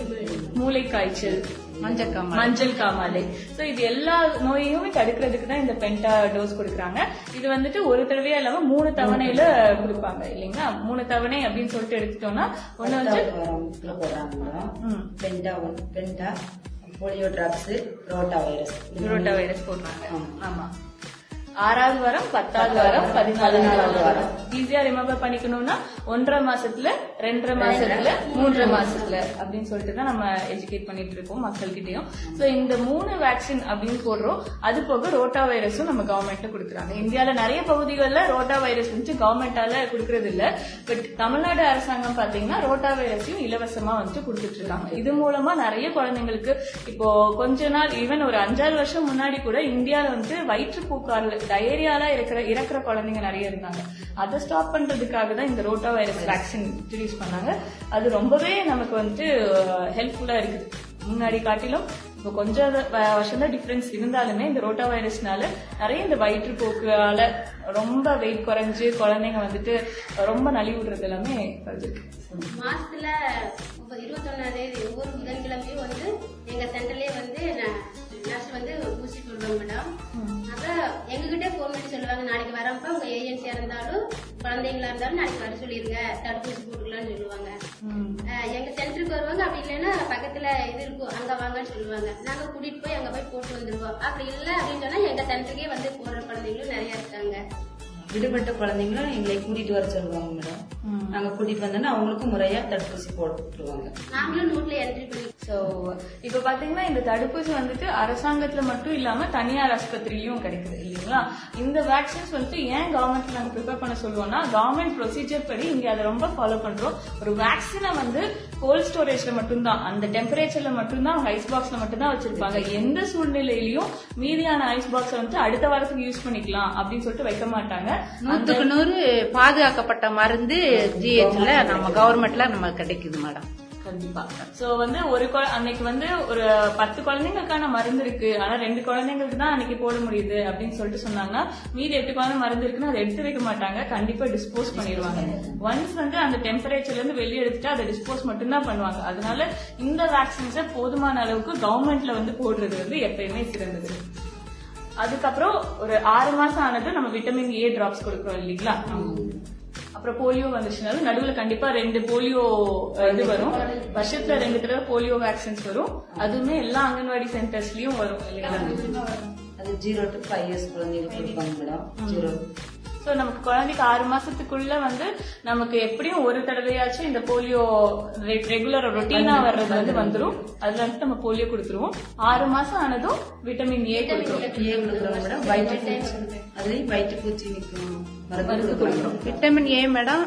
மூளை காய்ச்சல் மஞ்சள் காமாலை. மஞ்சள் காமாலை சோ இது எல்லா நோயையுமே தடுக்கிறதுக்கு தான் இந்த பென்டா டோஸ் கொடுக்குறாங்க. இது வந்துட்டு ஒரு தடவையா இல்லாம மூணு தவணையில கொடுப்பாங்க இல்லைங்களா? மூணு தவணை அப்படின்னு சொல்லிட்டு எடுத்துட்டோம்னா ஒண்ணு வந்து. Penta penta polio drops rota virus. Rota virus போடுறாங்க. ஆமா. ஆறாவது வாரம் பத்தாவது வாரம் பதினாலாவது வாரம். ஈஸியா ரிமெம்பர் பண்ணிக்கணும்னா ஒன்றரை மாசத்துல ரெண்டரை மாசத்துல மூன்றரை மாசத்துல அப்படின்னு சொல்லிட்டு தான் நம்ம எஜுகேட் பண்ணிட்டு இருக்கோம் மக்கள்கிட்டயும். சோ இந்த மூணு வேக்சின் அப்படின்னு போடுறோம். அது போக ரோட்டா வைரஸும் நம்ம கவர்மெண்ட் கொடுக்குறாங்க. இந்தியால நிறைய பகுதிகளில் ரோட்டா வைரஸ் வந்து கவர்மெண்டால கொடுக்கறது இல்ல பட் தமிழ்நாடு அரசாங்கம் பாத்தீங்கன்னா ரோட்டா வைரஸையும் இலவசமா வந்துட்டு கொடுத்துட்டு இருக்காங்க. இது மூலமா நிறைய குழந்தைங்களுக்கு இப்போ கொஞ்ச நாள் ஈவன் ஒரு அஞ்சாறு வருஷம் முன்னாடி கூட இந்தியாவில் வந்து வயிற்றுப்போக்கால டயரியால இருக்கிற இறக்குற குழந்தைங்க நிறைய இருந்தாங்க. அதை ஸ்டாப் பண்றதுக்காக தான் இந்த ரோட்டா வைரஸ் வேக்சின் இன்ட்ரடியூஸ் பண்ணாங்க. அது ரொம்பவே நமக்கு வந்துட்டு ஹெல்ப்ஃபுல்லா இருக்குது. முன்னாடி காட்டிலும் இப்போ கொஞ்சம் வருஷம் தான் டிஃபரன்ஸ் இருந்தாலுமே இந்த ரோட்டா வைரஸ்னால நிறைய இந்த வயிற்றுப்போக்கால ரொம்ப வெயிட் குறைஞ்சு குழந்தைங்க வந்துட்டு ரொம்ப நலிவு விடுறது எல்லாமே மாசத்துல இருபத்தொன்னாம் தேதி ஒவ்வொரு புதன்கிழமையும் வந்து எங்க சென்டர்லயே வந்து நர்ஸ் வந்து ஊசி போடுவாங்க மேடம் எங்ககிட்ட போன் பண்ணி சொல்லுவாங்க நாளைக்கு வரப்ப உங்க ஏஜென்சியா இருந்தாலும் குழந்தைங்களா இருந்தாலும் நாளைக்கு வர சொல்லிருங்க தடுப்பூசி போட்டுக்கலாம்னு சொல்லுவாங்க. எங்க சென்டருக்கு வருவாங்க அப்படி இல்லைன்னா பக்கத்துல இது இருக்கும் அங்க வாங்கன்னு சொல்லுவாங்க. நாங்க கூட்டிட்டு போய் அங்க போய் போட்டு வந்துருவோம். அப்படி இல்ல அப்படின்னு சொன்னா எங்க சென்டருக்கே வந்து போடுற குழந்தைங்களும் நிறைய இருக்காங்க. விடுபட்ட குழந்தைங்களும் எங்களை கூட்டிட்டு வர சொல்லுவாங்க மேடம் நாங்க கூட்டிட்டு வந்தோம்னா அவங்களுக்கும் முறையா தடுப்பூசி போட்டுருவாங்க. நாங்களும் நோட்ல என்ட்ரி பண்ணி சோ இப்ப பாத்தீங்கன்னா இந்த தடுப்பூசி வந்துட்டு அரசாங்கத்துல மட்டும் இல்லாம தனியார் ஆஸ்பத்திரியிலும் கிடைக்குது இல்லைங்களா? இந்த வேக்சின்ஸ் வந்துட்டு ஏன் கவர்மெண்ட்ல நாங்க ப்ரிப்பேர் பண்ண சொல்லுவோம்னா கவர்மெண்ட் ப்ரொசீஜர் படி இங்க அதை ரொம்ப ஃபாலோ பண்றோம். ஒரு வேக்சினை வந்து கோல்ட் ஸ்டோரேஜ்ல மட்டும்தான் அந்த டெம்பரேச்சர்ல மட்டும்தான் ஐஸ் பாக்ஸ்ல மட்டும்தான் வச்சிருப்பாங்க. எந்த சூழ்நிலையிலயும் மீதியான ஐஸ் பாக்ஸ் வந்துட்டு அடுத்த வாரத்துக்கு யூஸ் பண்ணிக்கலாம் அப்படின்னு சொல்லிட்டு வைக்க மாட்டாங்க. நூத்துக்கு நூறு பாதுகாக்கப்பட்ட மருந்து ஜிஹெச்ல நம்ம கவர்மெண்ட்ல நம்ம கிடைக்குது மேடம் கண்டிப்பா. சோ வந்து ஒரு அன்னைக்கு வந்து ஒரு பத்து குழந்தைங்களுக்கான மருந்து இருக்கு. ஆனா ரெண்டு குழந்தைங்களுக்கு தான் அன்னைக்கு போட முடியுது அப்படின்னு சொல்லிட்டு சொன்னாங்கன்னா மீதி எட்டு குழந்தை மருந்து இருக்குன்னு அதை எடுத்து வைக்க மாட்டாங்க. கண்டிப்பா டிஸ்போஸ் பண்ணிடுவாங்க. ஒன்ஸ் வந்து அந்த டெம்பரேச்சர்ல இருந்து வெளியே எடுத்துட்டு அதை டிஸ்போஸ் மட்டும்தான் பண்ணுவாங்க. அதனால இந்த வேக்சின்ஸை போதுமான அளவுக்கு கவர்மெண்ட்ல வந்து போடுறது வந்து எப்பயுமே சிறந்தது. அதுக்கப்புறம் ஒரு ஆறு மாசம் ஆனது நம்ம விட்டமின் ஏ டிராப்ஸ் கொடுக்குறோம் இல்லைங்களா? அப்புறம் போலியோ வந்துச்சுனாலும் நடுவுல கண்டிப்பா ரெண்டு போலியோ இது வரும். வருஷத்துல ரெண்டு தடவை போலியோ வேக்சின்ஸ் வரும். அதுவுமே எல்லா அங்கன்வாடி சென்டர்ஸ்லயும் வரும் இல்லைங்களா? அது ஜீரோ டு ஃபைவ் இயர்ஸ் குழந்தைங்க கொடுப்பாங்க மேடம் ஜீரோ சோ நமக்கு குழந்தைக்கு ஆறு மாசத்துக்குள்ள வந்து நமக்கு எப்படியும் ஒரு தடவையாச்சும் இந்த போலியோ ரெகுலர் ரொட்டீனா வர்றது வந்து வந்துரும். அதுல வந்து நம்ம போலியோ கொடுத்துருவோம். ஆறு மாசம் ஆனதும் விட்டமின் ஏ கொடுத்துருவோம். ஏ கொடுக்குறோம் மேடம் வயிற்று பூச்சி அதுலயும் வயிற்று பூச்சி நிற்கும் மருந்து கொடுக்குறோம் விட்டமின் ஏ மேடம்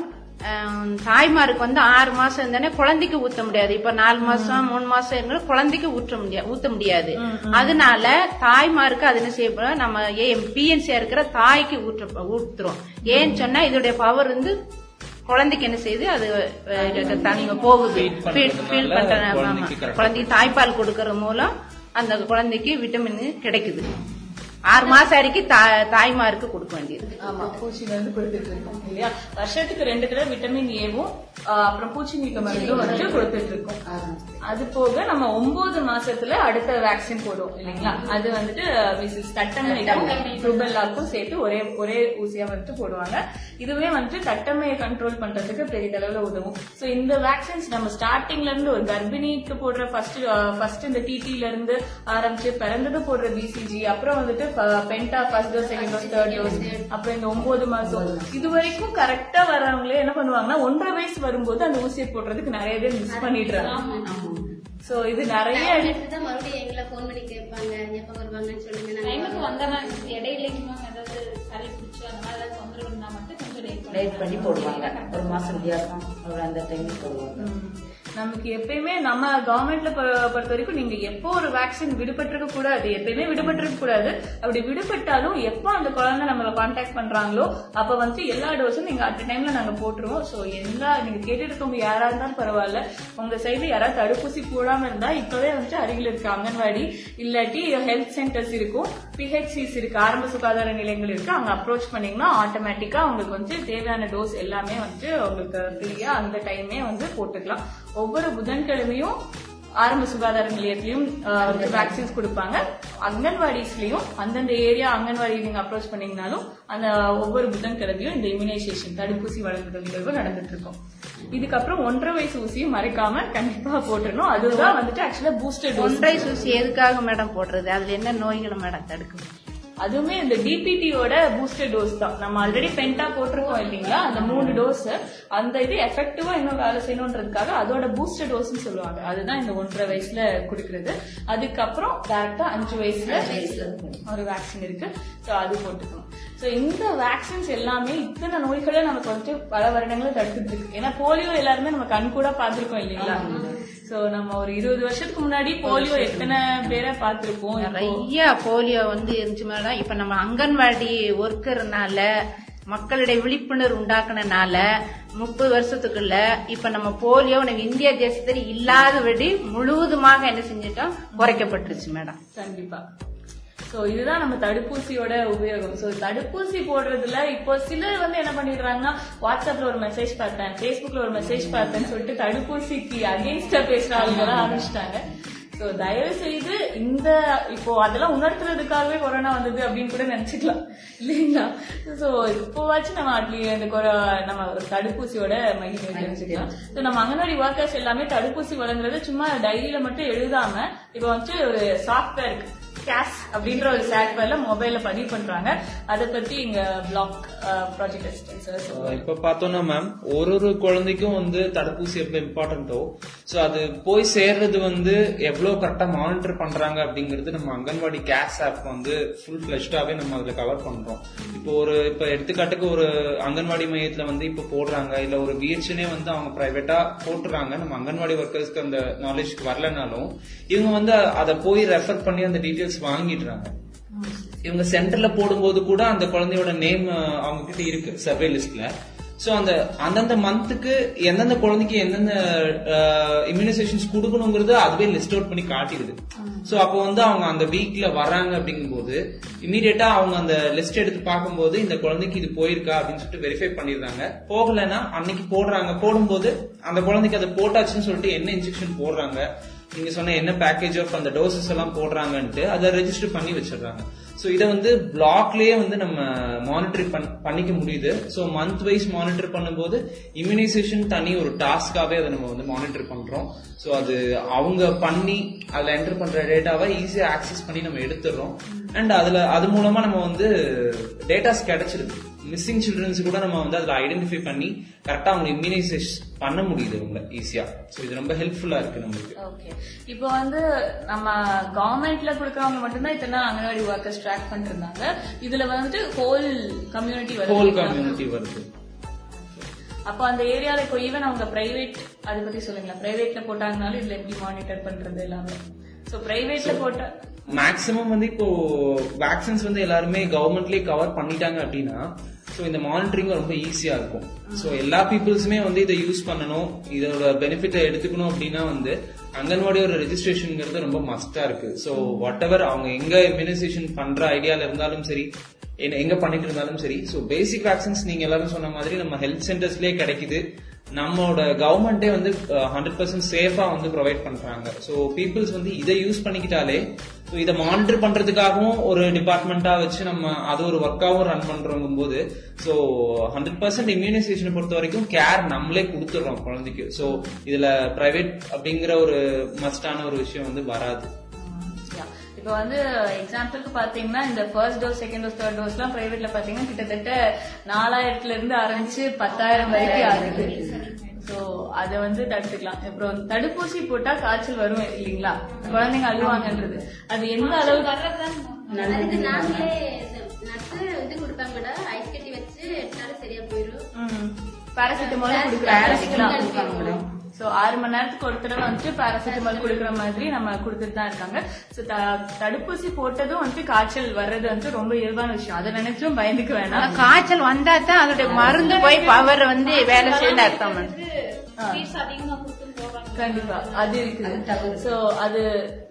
தாய்மாருக்கு வந்து ஆறு மாசம் இருந்தானே குழந்தைக்கு ஊத்த முடியாது. இப்ப நாலு மாசம் மூணு மாசம் இருந்தா குழந்தைக்கு ஊற்ற முடியாது ஊத்த முடியாது. அதனால தாய்மாருக்கு அது என்ன செய்யப்படும்? நம்ம பிஎன்சியா இருக்கிற தாய்க்கு ஊற்ற ஊத்துறோம். ஏன்னு சொன்னா இதோடைய பவர் வந்து குழந்தைக்கு என்ன செய்யுது? அது தங்க போகுது. ஃபீல் பண்ற. குழந்தைக்கு தாய்ப்பால் கொடுக்கறது மூலம் அந்த குழந்தைக்கு விட்டமின் கிடைக்குது. ஆறு மாசம் வரைக்கும் தாய்மாருக்கு கொடுக்க வேண்டியது. ஆமா. பூச்சி மருந்து கொடுத்துட்டு இருக்கோம். இல்லையா? வருஷத்துக்கு ரெண்டு தடவை விட்டமின் ஏவும் அப்புறம் பூச்சி நீக்க மருந்தும் வந்து கொடுத்துட்டு இருக்கோம் அது போக நம்ம ஒன்பது மாசத்துல அடுத்த வேக்சின் போடுவோம் இல்லைங்களா? அது வந்துட்டு மிஸ்ஸஸ் ருபெல்லாக்கும் சேர்த்து ஒரே ஒரே ஊசியா வந்துட்டு போடுவாங்க. இதுவே வந்துட்டு தட்டம்மையை கண்ட்ரோல் பண்றதுக்கு பெரிய அளவுல உதவும். சோ இந்த வேக்சின்ஸ் நம்ம ஸ்டார்டிங்ல இருந்து ஒரு கர்ப்பிணிக்கு போடுற ஃபர்ஸ்ட் ஃபர்ஸ்ட் இந்த டிடில இருந்து ஆரம்பிச்சு பிறந்தது போடுற பிசிஜி அப்புறம் வந்துட்டு penta first dose second dose third dose அப்புறம் இந்த ஒன்பது மாசம். இது வரைக்கும் கரெக்டா வர்றவங்களே என்ன பண்ணுவாங்கன்னா ஒன்றரை வயசு வரும்போது அந்த ஊசியை போடுறதுக்கு நிறைய பேர் மிஸ் பண்ணிடுறாங்க. சோ இது நிறைய தான் மறுபடியும் எங்களை போன் பண்ணி கேட்பாங்க எப்ப வருவாங்கன்னு சொல்லுங்க டைமுக்கு இடையிலைக்கு மேம் ஏதாவது சளி பிடிச்சி அந்த மாதிரி ஏதாவது தொந்தரவு இருந்தா மட்டும் கொஞ்சம் லேட் பண்ணி போடுவாங்க. ஒரு மாசம் வித்தியாசம். ஒரு அந்த டைம் போடுவாங்க நமக்கு எப்பயுமே நம்ம கவர்மெண்ட்ல பொறுத்த வரைக்கும் நீங்க எப்போ ஒரு வேக்சின் விடுபட்டிருக்க கூடாது எப்பயுமே விடுபட்டிருக்க கூடாது. அப்படி விடுபட்டாலும் எப்போ அந்த குழந்தை நம்மள கான்டாக்ட் பண்றாங்களோ அப்ப வந்து எல்லா டோஸும் நீங்க அட் டைம்ல நாங்க போட்டுருவோம். சோ எல்லா நீங்க கேட்டுட்டு இருக்கவங்க யாரா இருந்தாலும் பரவாயில்ல. உங்க சைடு யாராவது தடுப்பூசி போடாம இருந்தா இப்பவே வந்து அருகில் இருக்க அங்கன்வாடி இல்லாட்டி ஹெல்த் சென்டர்ஸ் இருக்கும் பிஹெச்சிஸ் இருக்கு ஆரம்ப சுகாதார நிலையங்கள் இருக்கு. அங்க அப்ரோச் பண்ணீங்கன்னா ஆட்டோமேட்டிக்கா உங்களுக்கு வந்து தேவையான டோஸ் எல்லாமே வந்து உங்களுக்கு ஃப்ரீயா அந்த டைமே வந்து போட்டுக்கலாம். ஒவ்வொரு புதன்கிழமையும் ஆரம்ப சுகாதார நிலையத்திலயும் வந்து வேக்சின்ஸ் கொடுப்பாங்க. அங்கன்வாடிஸ்லயும் அந்தந்த ஏரியா அங்கன்வாடி நீங்க அப்ரோச் பண்ணீங்கனாலும் அந்த ஒவ்வொரு புதன்கிழமையும் இந்த இம்யூனைசேஷன் தடுப்பூசி வழங்குதல் நிகழ்வு நடந்துட்டு இருக்கும் இதுக்கப்புறம் ஒன்றரை வயசு ஊசியும் மறைக்காம கண்டிப்பா போட்டுடணும் அதுதான் வந்துட்டு ஆக்சுவலா பூஸ்டர் ஒன்றரை ஊசி எதுக்காக மேடம் போடுறது? அதுல என்ன நோய்களை மேடம் தடுக்கும் அதுவுமே இந்த டிபிடியோட பூஸ்டர் டோஸ் தான். நம்ம ஆல்ரெடி பென்டா போட்டிருக்கோம் இல்லைங்களா? அந்த மூணு டோஸ் அந்த இது எஃபெக்டிவா இன்னும் வேலை செய்யணுன்றதுக்காக அதோட பூஸ்டர் டோஸ்னு சொல்லுவாங்க. அதுதான் இந்த ஒன்றரை வயசுல கொடுக்கறது. அதுக்கப்புறம் டேரக்டா அஞ்சு வயசுல ஒரு வேக்சின் இருக்கு. சோ அது போட்டுக்கணும். சோ இந்த வேக்சின்ஸ் எல்லாமே இத்தனை நோய்களை நமக்கு வந்துட்டு பல வருடங்களா தடுத்துட்டு இருக்கு. ஏன்னா போலியோ எல்லாருமே நம்ம கண் கூட பார்த்திருக்கோம் இல்லைங்களா? சோ நம்ம ஒரு இருபது வருஷத்துக்கு முன்னாடி போலியோ எத்தனை பேரை பார்த்திருப்போம்? இப்போ- நிறைய போலியோ வந்து இருந்துச்சு மேடம். இப்ப நம்ம அங்கன்வாடி ஒர்க்கர்னால மக்களிடையே விழிப்புணர்வு உண்டாக்குனனால முப்பது வருஷத்துக்குள்ள இப்ப நம்ம போலியோ நம்ம இந்திய தேசத்தில் இல்லாதபடி முழுவதுமாக என்ன செஞ்சிட்டோம்? குறைக்கப்பட்டுருச்சு மேடம். கண்டிப்பா. சோ இதுதான் நம்ம தடுப்பூசியோட உபயோகம். சோ தடுப்பூசி போடுறதுல இப்போ சிலர் வந்து என்ன பண்ணிடுறாங்கன்னா வாட்ஸ்அப்ல ஒரு மெசேஜ் பார்த்தேன் ஃபேஸ்புக்ல ஒரு மெசேஜ் பார்த்தேன்னு சொல்லிட்டு தடுப்பூசிக்கு அகேன்ஸ்டா பேசுற ஆளுங்க ஆரம்பிச்சிட்டாங்க. சோ தயவு செய்து இந்த இப்போ அதெல்லாம் உணர்த்துறதுக்காகவே கொரோனா வந்தது அப்படின்னு கூட நினைச்சுக்கலாம். இல்லைங்களா? சோ இப்போவாச்சும் நம்ம அட்லீ இந்த கொரோ நம்ம தடுப்பூசியோட மகிழ்ச்சி தெரிஞ்சுக்கலாம் சோ நம்ம அங்கன்வாடி ஒர்க்கர்ஸ் எல்லாமே தடுப்பூசி வழங்குறது சும்மா டைரியில மட்டும் எழுதாம இப்போ வந்து ஒரு சாஃப்ட்வேர் ஸ்கேஸ் கேஸ் அப்படின்ற ஒரு சாஃப்ட்வேர்ல மொபைல்ல பதிவு பண்றாங்க. அதை பத்தி இங்க பிளாக் ப்ராஜெக்ட் அசிஸ்டன்ஸ் சார் இப்ப பார்த்தோம்னா மேம் ஒரு ஒரு குழந்தைக்கும் வந்து தடுப்பூசி எவ்வளவு இம்பார்ட்டன்ட்டோ சோ அது போய் சேர்றது வந்து எவ்வளவு கரெக்டா மானிட்டர் பண்றாங்க அப்படிங்கிறது நம்ம அங்கன்வாடி கேஸ் ஆப் வந்து ஃபுல் ஃபிளஷ்டாவே நம்ம அதுல கவர் பண்றோம். இப்போ ஒரு இப்ப எடுத்துக்காட்டுக்கு ஒரு அங்கன்வாடி மையத்துல வந்து இப்ப போடுறாங்க. இல்ல ஒரு பிஹெச்னே வந்து அவங்க பிரைவேட்டா போட்டுறாங்க. நம்ம அங்கன்வாடி ஒர்க்கர்ஸ்க்கு அந்த நாலேஜ்க்கு வரலனாலும் இவங்க வந்து அதை போய் ரெஃபர் பண்ணி அந்த டீட்டெயில்ஸ் டீடைல்ஸ் வாங்கிடுறாங்க. இவங்க சென்டர்ல போடும்போது கூட அந்த குழந்தையோட நேம் அவங்க கிட்ட இருக்கு சர்வே லிஸ்ட்ல சோ அந்த அந்தந்த மந்த்துக்கு எந்தெந்த குழந்தைக்கு எந்தெந்த இம்யூனைசேஷன்ஸ் கொடுக்கணுங்கிறது அதுவே லிஸ்ட் அவுட் பண்ணி காட்டிடுது. சோ அப்போ வந்து அவங்க அந்த வீக்ல வர்றாங்க அப்படிங்கும்போது இமீடியட்டா அவங்க அந்த லிஸ்ட் எடுத்து பார்க்கும்போது இந்த குழந்தைக்கு இது போயிருக்கா அப்படின்னு சொல்லிட்டு வெரிஃபை பண்ணிடுறாங்க. போகலன்னா அன்னைக்கு போடுறாங்க. போடும்போது அந்த குழந்தைக்கு அதை போட்டாச்சுன்னு சொல்லிட்டு என்ன இன்ஜெக்ஷன் போடுறாங்க? நீங்க சொன்ன என்ன பேக்கேஜ் ஆஃப் அந்த டோசஸ் எல்லாம் போடுறாங்கன்ட்டு அதை ரெஜிஸ்டர் பண்ணி வச்சிடுறாங்க. ஸோ இதை வந்து பிளாக்லயே வந்து நம்ம மானிட்டர் பண்ணிக்க முடியுது. ஸோ மந்த் வைஸ் மானிட்டர் பண்ணும்போது இம்யூனைசேஷன் தனி ஒரு டாஸ்காகவே அதை நம்ம வந்து மானிட்டர் பண்றோம். ஸோ அது அவங்க பண்ணி அதில் என்டர் பண்ற டேட்டாவை ஈஸியாக ஆக்சஸ் பண்ணி நம்ம எடுத்துடுறோம். அண்ட் அதுல அது மூலமா நம்ம வந்து டேட்டாஸ் கிடைச்சிருக்கு மிஸ்ஸிங் சில்ட்ரன்ஸ் கூட நம்ம வந்து அதில் ஐடென்டிஃபை பண்ணி கரெக்டாக அவங்க இம்யூனைசேஷன் பண்ண முடியுது உங்களை ஈஸியா ஸோ இது ரொம்ப ஹெல்ப்ஃபுல்லா இருக்கு நம்மளுக்கு. ஓகே இப்போ வந்து நம்ம கவர்மெண்ட்ல கொடுக்கறவங்க மட்டும்தான் இத்தனை அங்கன்வாடி ஒர்க்கர்ஸ் ட்ராக் பண்ணிட்டு இருந்தாங்க இதுல வந்துட்டு ஹோல் கம்யூனிட்டி ஹோல் கம்யூனிட்டி வருது. அப்போ அந்த ஏரியால இப்போ ஈவன் அவங்க பிரைவேட் அதை பத்தி சொல்லுங்களேன். பிரைவேட்ல போட்டாங்கனாலும் இதுல எப்படி மானிட்டர் பண்றது எல்லாமே? சோ பிரைவேட்ல போட்டா மேக்ஸிமம் வந்து இப்போ வேக்சின்ஸ் வந்து எல்லாருமே கவர்மெண்ட்லயே கவர் பண்ணிட்டாங்க அப்படின்னா ஸோ இந்த மானிட்டரிங் ரொம்ப ஈஸியாக இருக்கும். ஸோ எல்லா பீப்புள்ஸுமே வந்து இதை யூஸ் பண்ணணும் இதோட பெனிஃபிட்டை எடுத்துக்கணும் அப்படின்னா வந்து அங்கன்வாடியோட ரெஜிஸ்ட்ரேஷனுங்கிறது ரொம்ப மஸ்டாக இருக்கு. ஸோ வாட் எவர் அவங்க எங்க இம்யூனைசேஷன் பண்ற ஐடியாவில் இருந்தாலும் சரி என்ன- எங்க பண்ணிட்டு இருந்தாலும் சரி ஸோ பேசிக் வேக்சின்ஸ் நீங்க எல்லாரும் சொன்ன மாதிரி நம்ம ஹெல்த் சென்டர்ஸ்லேயே கிடைக்குது. நம்மளோட கவர்மெண்டே வந்து ஹண்ட்ரட் பர்சன்ட் சேஃபா வந்து ப்ரொவைட் பண்றாங்க. ஸோ பீப்புள்ஸ் வந்து இதை யூஸ் பண்ணிக்கிட்டாலே ஸோ இதை மானிட்டர் பண்றதுக்காகவும் ஒரு டிபார்ட்மெண்டா வச்சு நம்ம அது ஒரு ஒர்க்காகவும் ரன் பண்றோங்கும் போது ஸோ ஹண்ட்ரட் பர்சன்ட் இம்யூனைசேஷனை பொறுத்த வரைக்கும் கேர் நம்மளே கொடுத்துடுறோம் குழந்தைக்கு. ஸோ இதுல பிரைவேட் அப்படிங்கிற ஒரு மஸ்டான ஒரு விஷயம் வந்து வராது. இப்போ வந்து எக்ஸாம்பிளுக்கு பாத்தீங்கன்னா இந்த first dose second dose third dose எல்லாம் பிரைவேட்ல பாத்தீங்கன்னா கிட்டத்தட்ட நாலாயிரத்துல இருந்து ஆரம்பிச்சு பத்தாயிரம் வரைக்கும் ஆகுது. சோ அத வந்து தடுத்துக்கலாம். அப்புறம் தடுப்பூசி போட்டா காய்ச்சல் வரும் இல்லீங்களா? குழந்தைங்க அழுவாங்கன்றது. அது எந்த அளவுக்கு நாங்களே இது கொடுப்பாங்க மேடம். ஐஸ் கட்டி வச்சு சரியா போயிடும் பாராசிட்டமால் சோ ஆறு மணி நேரத்துக்கு ஒரு தடவை வந்துட்டு பாராசிட்டமால் கொடுக்குற மாதிரி நம்ம கொடுத்துட்டு தான் இருக்காங்க. சோ தடுப்பூசி போட்டதும் வந்துட்டு காய்ச்சல் வர்றது வந்து ரொம்ப இயல்பான விஷயம். அதை நினைச்சும் பயந்துக்க வேணாம். காய்ச்சல் வந்தா தான் அதோட மருந்து போய் பவர் வந்து வேலை செய்யணும் அர்த்தம். கண்டிப்பா. அது இருக்குது. சோ அது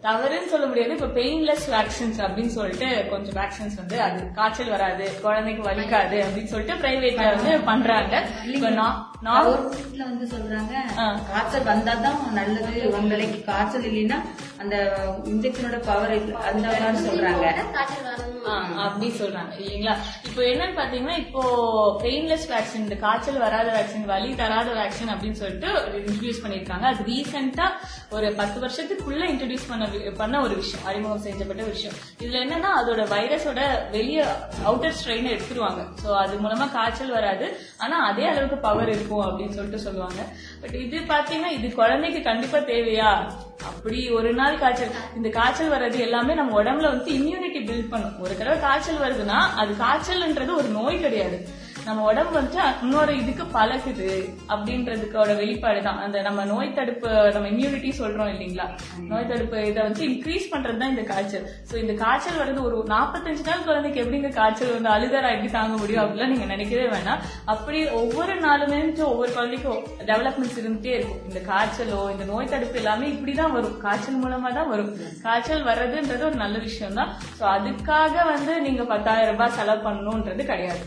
தவறுன்னு சொல்ல முடியாது. இப்ப பெயின்லெஸ் வேக்சின்ஸ் அப்படின்னு சொல்லிட்டு கொஞ்சம் வேக்சின்ஸ் வந்து அது காய்ச்சல் வராது குழந்தைக்கு வலிக்காது அப்படின்னு சொல்லிட்டு பிரைவேட்ல வந்து பண்றாங்க. இப்ப நான் நான் கவர்மெண்ட்ல வந்து சொல்றாங்க. காய்ச்சல் வந்தாதான் நல்லது உங்களுக்கு காய்ச்சல் இல்லைன்னா அந்த இன்ஜெக்ஷனோட பவர் அந்த மாதிரி சொல்றாங்க. அப்படி சொல்றாங்க. இல்லைங்களா? இப்போ என்னன்னு பாத்தீங்கன்னா இப்போ பெயின்லெஸ் வேக்சின் இந்த காய்ச்சல் வராத வேக்சின் வலி தராத வேக்சின் அப்படின்னு சொல்லிட்டு இன்ட்ரடியூஸ் பண்ணிருக்காங்க அது ரீசெண்டா ஒரு பத்து வருஷத்துக்குள்ள இன்ட்ரடியூஸ் பண்ண பண்ண ஒரு விஷயம் அறிமுகம் செஞ்சப்பட்ட விஷயம். இதுல என்னன்னா அதோட வைரஸோட வெளிய அவுட்டர் ஸ்ட்ரெயின் எடுத்துருவாங்க. சோ அது மூலமா காய்ச்சல் வராது. ஆனா அதே அளவுக்கு பவர் இருக்கும் அப்படின்னு சொல்லிட்டு சொல்லுவாங்க. பட் இது பாத்தீங்கன்னா இது குழந்தைக்கு கண்டிப்பா தேவையா? அப்படி ஒரு நாள் காய்ச்சல். இந்த காய்ச்சல் வர்றது எல்லாமே நம்ம உடம்புல வந்து இம்யூனிட்டி பில்ட் பண்ணும். ஒரு தடவை காய்ச்சல் வருதுன்னா அது காய்ச்சல்ன்றது ஒரு நோய் கிடையாது. நம்ம உடம்பு வந்து இன்னொரு இதுக்கு பழகுது அப்படின்றதுக்கோட வெளிப்பாடு தான் அந்த நம்ம நோய் தடுப்பு நம்ம இம்யூனிட்டி சொல்றோம் இல்லைங்களா? நோய் தடுப்பு இதை வந்து இன்க்ரீஸ் பண்றது தான் இந்த காய்ச்சல். சோ இந்த காய்ச்சல் வர்றது ஒரு நாற்பத்தஞ்சு நாள் குழந்தைக்கு எப்படிங்க காய்ச்சல் வந்து அழுதரா எப்படி தாங்க முடியும் அப்படிலாம் நீங்க நினைக்கவே வேணாம். அப்படி ஒவ்வொரு நாளுமே ஒவ்வொரு குழந்தைக்கும் டெவலப்மெண்ட்ஸ் இருந்துட்டே இருக்கும். இந்த காய்ச்சலோ இந்த நோய் தடுப்பு எல்லாமே இப்படிதான் வரும். காய்ச்சல் மூலமா தான் வரும். காய்ச்சல் வர்றதுன்றது ஒரு நல்ல விஷயம் தான் சோ அதுக்காக வந்து நீங்க பத்தாயிரம் ரூபாய் செலவு பண்ணணும்ன்றது கிடையாது.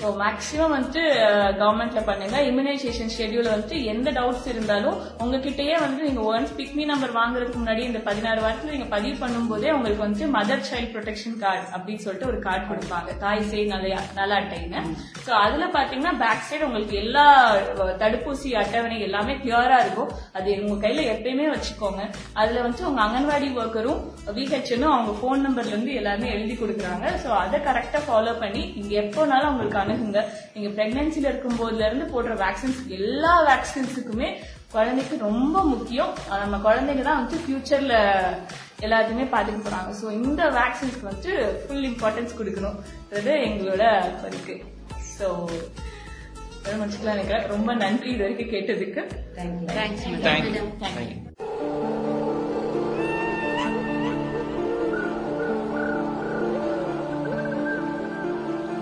ஸோ மேக்ஸிமம் வந்துட்டு uh, கவர்மெண்ட்ல பண்ணுங்க. இம்யூனைசேஷன் ஷெட்யூல் வந்துட்டு எந்த டவுட்ஸ் இருந்தாலும் உங்ககிட்டயே வந்து நீங்க ஒன்ஸ் பிக்மி நம்பர் வாங்குறதுக்கு முன்னாடி இந்த பதினாறு வாரத்தில் நீங்க பதிவு பண்ணும்போதே உங்களுக்கு வந்து மதர் சைல்ட் ப்ரொடெக்ஷன் கார்டு அப்படின்னு சொல்லிட்டு ஒரு கார்டு கொடுப்பாங்க. தாய் சேய் நல்ல நல்ல அட்டைன்னு. ஸோ அதுல பாத்தீங்கன்னா பேக் சைடு உங்களுக்கு எல்லா uh, தடுப்பூசி அட்டவணை எல்லாமே கிளியரா இருக்கும். அது உங்க கையில எப்பயுமே வச்சுக்கோங்க. அதுல வந்து உங்க அங்கன்வாடி ஒர்க்கரும் விஹெச்னும் அவங்க ஃபோன் நம்பர்ல இருந்து எல்லாமே எழுதி கொடுக்குறாங்க. ஸோ அதை கரெக்டா ஃபாலோ பண்ணி இங்க எப்போனாலும் உங்களுக்கு அணுகுங்க நீங்க பிரெக்னன்சில இருக்கும் போதுல இருந்து போடுற வேக்சின்ஸ் எல்லா வேக்சின்ஸுக்குமே குழந்தைக்கு ரொம்ப முக்கியம். நம்ம குழந்தைங்க தான் வந்து ஃபியூச்சர்ல எல்லாத்தையுமே பார்த்துக்க போறாங்க. ஸோ இந்த வேக்சின்ஸ்க்கு வந்து ஃபுல் இம்பார்ட்டன்ஸ் கொடுக்கணும்ன்றது எங்களோட கோரிக்கை. ஸோ முடிச்சுக்கலாம் நினைக்கிறேன். ரொம்ப நன்றி இது வரைக்கும் கேட்டதுக்கு. தேங்க்ஸ் தேங்க்யூ தேங்க்யூ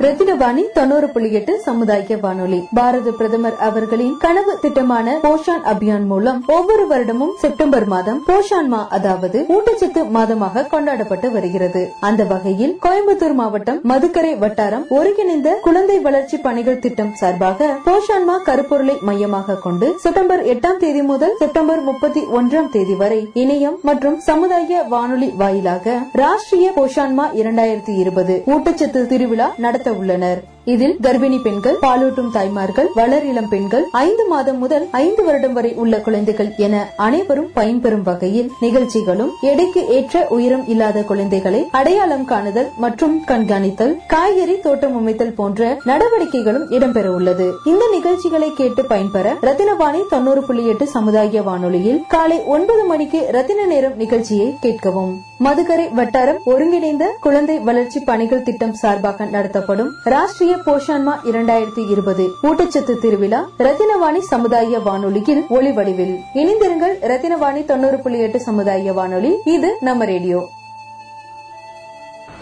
ரத்தினவாணி தொண்ணூறு புள்ளி எட்டு சமுதாய வானொலி. பாரத பிரதமர் அவர்களின் கனவு திட்டமான போஷான் அபியான் மூலம் ஒவ்வொரு வருடமும் செப்டம்பர் மாதம் போஷான் மா அதாவது ஊட்டச்சத்து மாதமாக கொண்டாடப்பட்டு வருகிறது. அந்த வகையில் கோயம்புத்தூர் மாவட்டம் மதுக்கரை வட்டாரம் ஒருங்கிணைந்த குழந்தை வளர்ச்சி பணிகள் திட்டம் சார்பாக போஷான் மா கருப்பொருளை மையமாக கொண்டு செப்டம்பர் எட்டாம் தேதி முதல் செப்டம்பர் முப்பத்தி ஒன்றாம் தேதி வரை இணையம் மற்றும் சமுதாய வானொலி வாயிலாக ராஷ்டிரிய போஷான்மா இரண்டாயிரத்தி இருபது ஊட்டச்சத்து திருவிழா நடத்த உள்ளனர். இதில் கர்ப்பிணி பெண்கள் பாலூட்டும் தாய்மார்கள் வளர் இளம் பெண்கள் ஐந்து மாதம் முதல் ஐந்து வருடம் வரை உள்ள குழந்தைகள் என அனைவரும் பயன்பெறும் வகையில் நிகழ்ச்சிகளும் எடைக்கு ஏற்ற உயரம் இல்லாத குழந்தைகளை அடையாளம் காணுதல் மற்றும் கண்காணித்தல் காய்கறி தோட்டம் அமைத்தல் போன்ற நடவடிக்கைகளும் இடம்பெற உள்ளது. இந்த நிகழ்ச்சிகளை கேட்டு பயன்பெற ரத்தினவாணி தொண்ணூறு புள்ளி எட்டு சமுதாய வானொலியில் காலை ஒன்பது மணிக்கு ரத்தின நேரம் நிகழ்ச்சியை கேட்கவும். மதுகரை வட்டாரம் ஒருங்கிணைந்த குழந்தை வளர்ச்சி பணிகள் திட்டம் சார்பாக நடத்தப்படும் ராஷ்டிரிய போஷான்மா இரண்டாயிரத்தி இருபது ஊட்டச்சத்து திருவிழா ரத்தினவாணி சமுதாய வானொலியில் ஒளிவடிவில். இணைந்திருங்கள் ரத்தினவாணி தொண்ணூறு புள்ளி எட்டு சமுதாய வானொலி. இது நம்ம ரேடியோ.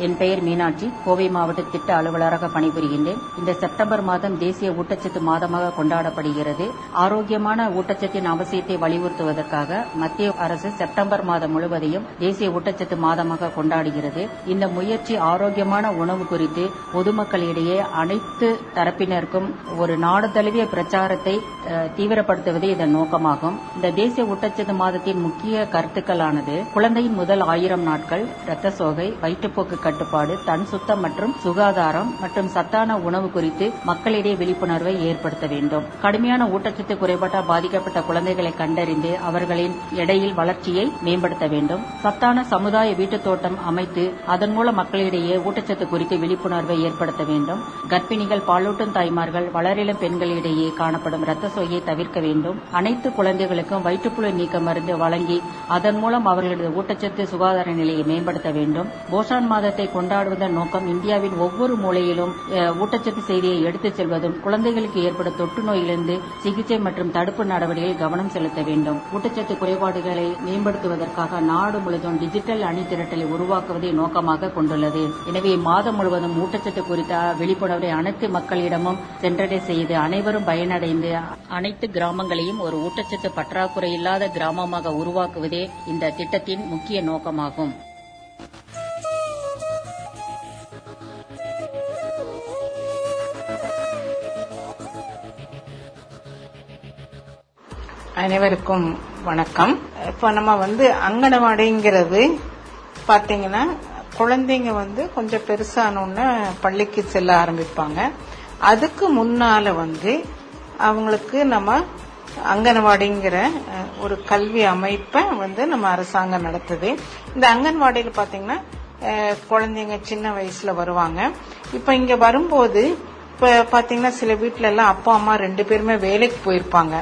என் பெயர் மீனாட்சி. கோவை மாவட்ட திட்ட அலுவலராக பணிபுரிகின்றேன். இந்த செப்டம்பர் மாதம் தேசிய ஊட்டச்சத்து மாதமாக கொண்டாடப்படுகிறது. ஆரோக்கியமான ஊட்டச்சத்தின் அவசியத்தை வலியுறுத்துவதற்காக மத்திய அரசு செப்டம்பர் மாதம் முழுவதையும் தேசிய ஊட்டச்சத்து மாதமாக கொண்டாடுகிறது. இந்த முயற்சி ஆரோக்கியமான உணவு குறித்து பொதுமக்களிடையே அனைத்து தரப்பினருக்கும் ஒரு நாடு தழுவிய பிரச்சாரத்தை தீவிரப்படுத்துவதே இதன் நோக்கமாகும். இந்த தேசிய ஊட்டச்சத்து மாதத்தின் முக்கிய கருத்துக்களானது குழந்தையின் முதல் ஆயிரம் நாட்கள் இரத்த சோகை வயிற்றுப்போக்கு கட்டுப்பாடு தன் சுத்தம் மற்றும் சுகாதாரம் மற்றும் சத்தான உணவு குறித்து மக்களிடையே விழிப்புணர்வை ஏற்படுத்த வேண்டும். கடுமையான ஊட்டச்சத்து குறைபாட்டால் பாதிக்கப்பட்ட குழந்தைகளை கண்டறிந்து அவர்களின் எடையில் வளர்ச்சியை மேம்படுத்த வேண்டும். சத்தான சமுதாய வீட்டுத் தோட்டம் அமைத்து அதன் மூலம் மக்களிடையே ஊட்டச்சத்து குறித்து விழிப்புணர்வை ஏற்படுத்த வேண்டும். கர்ப்பிணிகள் பாலூட்டும் தாய்மார்கள் வளரிளம் பெண்களிடையே காணப்படும் ரத்த சோயை தவிர்க்க வேண்டும். அனைத்து குழந்தைகளுக்கும் வயிற்றுப்புழு நீக்க மருந்து வழங்கி அதன் மூலம் அவர்களது ஊட்டச்சத்து சுகாதார நிலையை மேம்படுத்த வேண்டும். போஷான் தினத்தை கொண்டாடுவதன் நோக்கம் இந்தியாவின் ஒவ்வொரு மூலையிலும் ஊட்டச்சத்து செய்தியை எடுத்துச் செல்வதும் குழந்தைகளுக்கு ஏற்படும் தொற்று நோயிலிருந்து சிகிச்சை மற்றும் தடுப்பு நடவடிக்கையில் கவனம் செலுத்த வேண்டும். ஊட்டச்சத்து குறைபாடுகளை மேம்படுத்துவதற்காக நாடு முழுவதும் டிஜிட்டல் அணி திரட்டலை உருவாக்குவதை நோக்கமாக கொண்டுள்ளது. எனவே மாதம் முழுவதும் ஊட்டச்சத்து குறித்த விழிப்புணர்வை அனைத்து மக்களிடமும் சென்றடை செய்து அனைவரும் பயனடைந்து அனைத்து கிராமங்களையும் ஒரு ஊட்டச்சத்து பற்றாக்குறை இல்லாத கிராமமாக உருவாக்குவதே இந்த திட்டத்தின் முக்கிய நோக்கமாகும். அனைவருக்கும் வணக்கம். இப்போ நம்ம வந்து அங்கனவாடிங்கிறது பாத்தீங்கன்னா குழந்தைங்க வந்து கொஞ்சம் பெருசானோன்னு பள்ளிக்கு செல்ல ஆரம்பிப்பாங்க. அதுக்கு முன்னால வந்து அவங்களுக்கு நம்ம அங்கன்வாடிங்கிற ஒரு கல்வி அமைப்பை வந்து நம்ம அரசாங்கம் நடத்துது. இந்த அங்கன்வாடியில் பாத்தீங்கன்னா குழந்தைங்க சின்ன வயசுல வருவாங்க. இப்ப இங்க வரும்போது இப்ப பாத்தீங்கன்னா சில வீட்ல எல்லாம் அப்பா அம்மா ரெண்டு பேருமே வேலைக்கு போயிருப்பாங்க.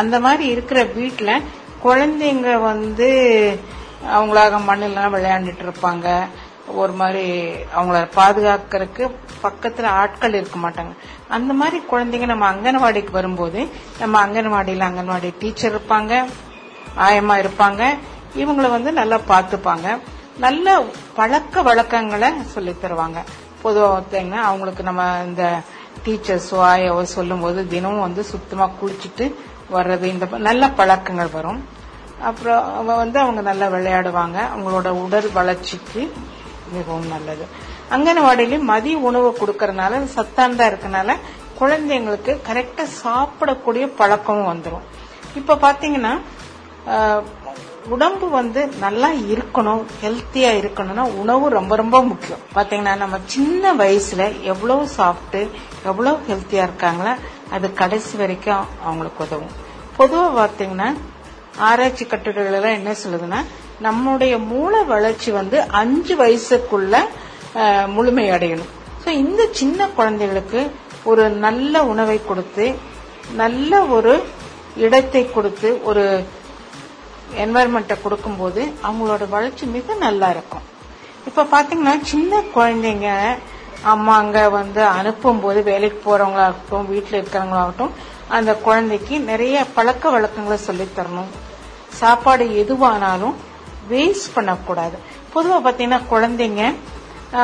அந்த மாதிரி இருக்கிற வீட்டில் குழந்தைங்க வந்து அவங்களாக மண்ணிலாம் விளையாண்டுட்டு இருப்பாங்க. ஒரு மாதிரி அவங்கள பாதுகாக்கிறதுக்கு பக்கத்தில் ஆட்கள் இருக்க மாட்டாங்க. அந்த மாதிரி குழந்தைங்க நம்ம அங்கன்வாடிக்கு வரும்போது நம்ம அங்கன்வாடியில் அங்கன்வாடி டீச்சர் இருப்பாங்க ஆயமா இருப்பாங்க. இவங்கள வந்து நல்லா பார்த்துப்பாங்க. நல்ல பழக்க வழக்கங்களை சொல்லி தருவாங்க. பொதுவாக பார்த்தீங்கன்னா அவங்களுக்கு நம்ம இந்த டீச்சர்ஸோ ஆயாவோ சொல்லும்போது தினமும் வந்து சுத்தமாக குளிச்சுட்டு வர்றது இந்த நல்ல பழக்கங்கள் வரும். அப்புறம் அவங்க வந்து அவங்க நல்லா விளையாடுவாங்க. அவங்களோட உடல் வளர்ச்சிக்கு மிகவும் நல்லது. அங்கன்வாடியிலும் மதிய உணவு கொடுக்கறதுனால சத்தாண்டா இருக்கனால குழந்தைங்களுக்கு கரெக்டா சாப்பிடக்கூடிய பழக்கமும் வந்துடும் இப்ப பாத்தீங்கன்னா உடம்பு வந்து நல்லா இருக்கணும் ஹெல்த்தியா இருக்கணும்னா உணவு ரொம்ப ரொம்ப முக்கியம். பாத்தீங்கன்னா நம்ம சின்ன வயசுல எவ்வளவு சாப்பிட்டு எவ்வளவு ஹெல்த்தியா இருக்காங்களோ அது கடைசி வரைக்கும் அவங்களுக்கு உதவும். பொதுவா பாத்தீங்கன்னா ஆராய்ச்சி கட்டுரைகள் எல்லாம் என்ன சொல்லுதுன்னா நம்முடைய மூளை வளர்ச்சி வந்து அஞ்சு வயசுக்குள்ள முழுமை அடையணும். ஸோ இந்த சின்ன குழந்தைகளுக்கு ஒரு நல்ல உணவை கொடுத்து நல்ல ஒரு இடத்தை கொடுத்து ஒரு என்வாயர்மெண்ட்டை கொடுக்கும்போது அவங்களோட வளர்ச்சி மிக நல்லா இருக்கும். இப்போ பார்த்தீங்கன்னா சின்ன குழந்தைங்க அம்மாங்க வந்து அனுப்பும்போது வேலைக்கு போகிறவங்களாகட்டும் வீட்டில் இருக்கிறவங்களாகட்டும் அந்த குழந்தைக்கு நிறைய பழக்க வழக்கங்களை சொல்லித்தரணும் சாப்பாடு எதுவானாலும் வேஸ்ட் பண்ணக்கூடாது. பொதுவாக பார்த்தீங்கன்னா குழந்தைங்க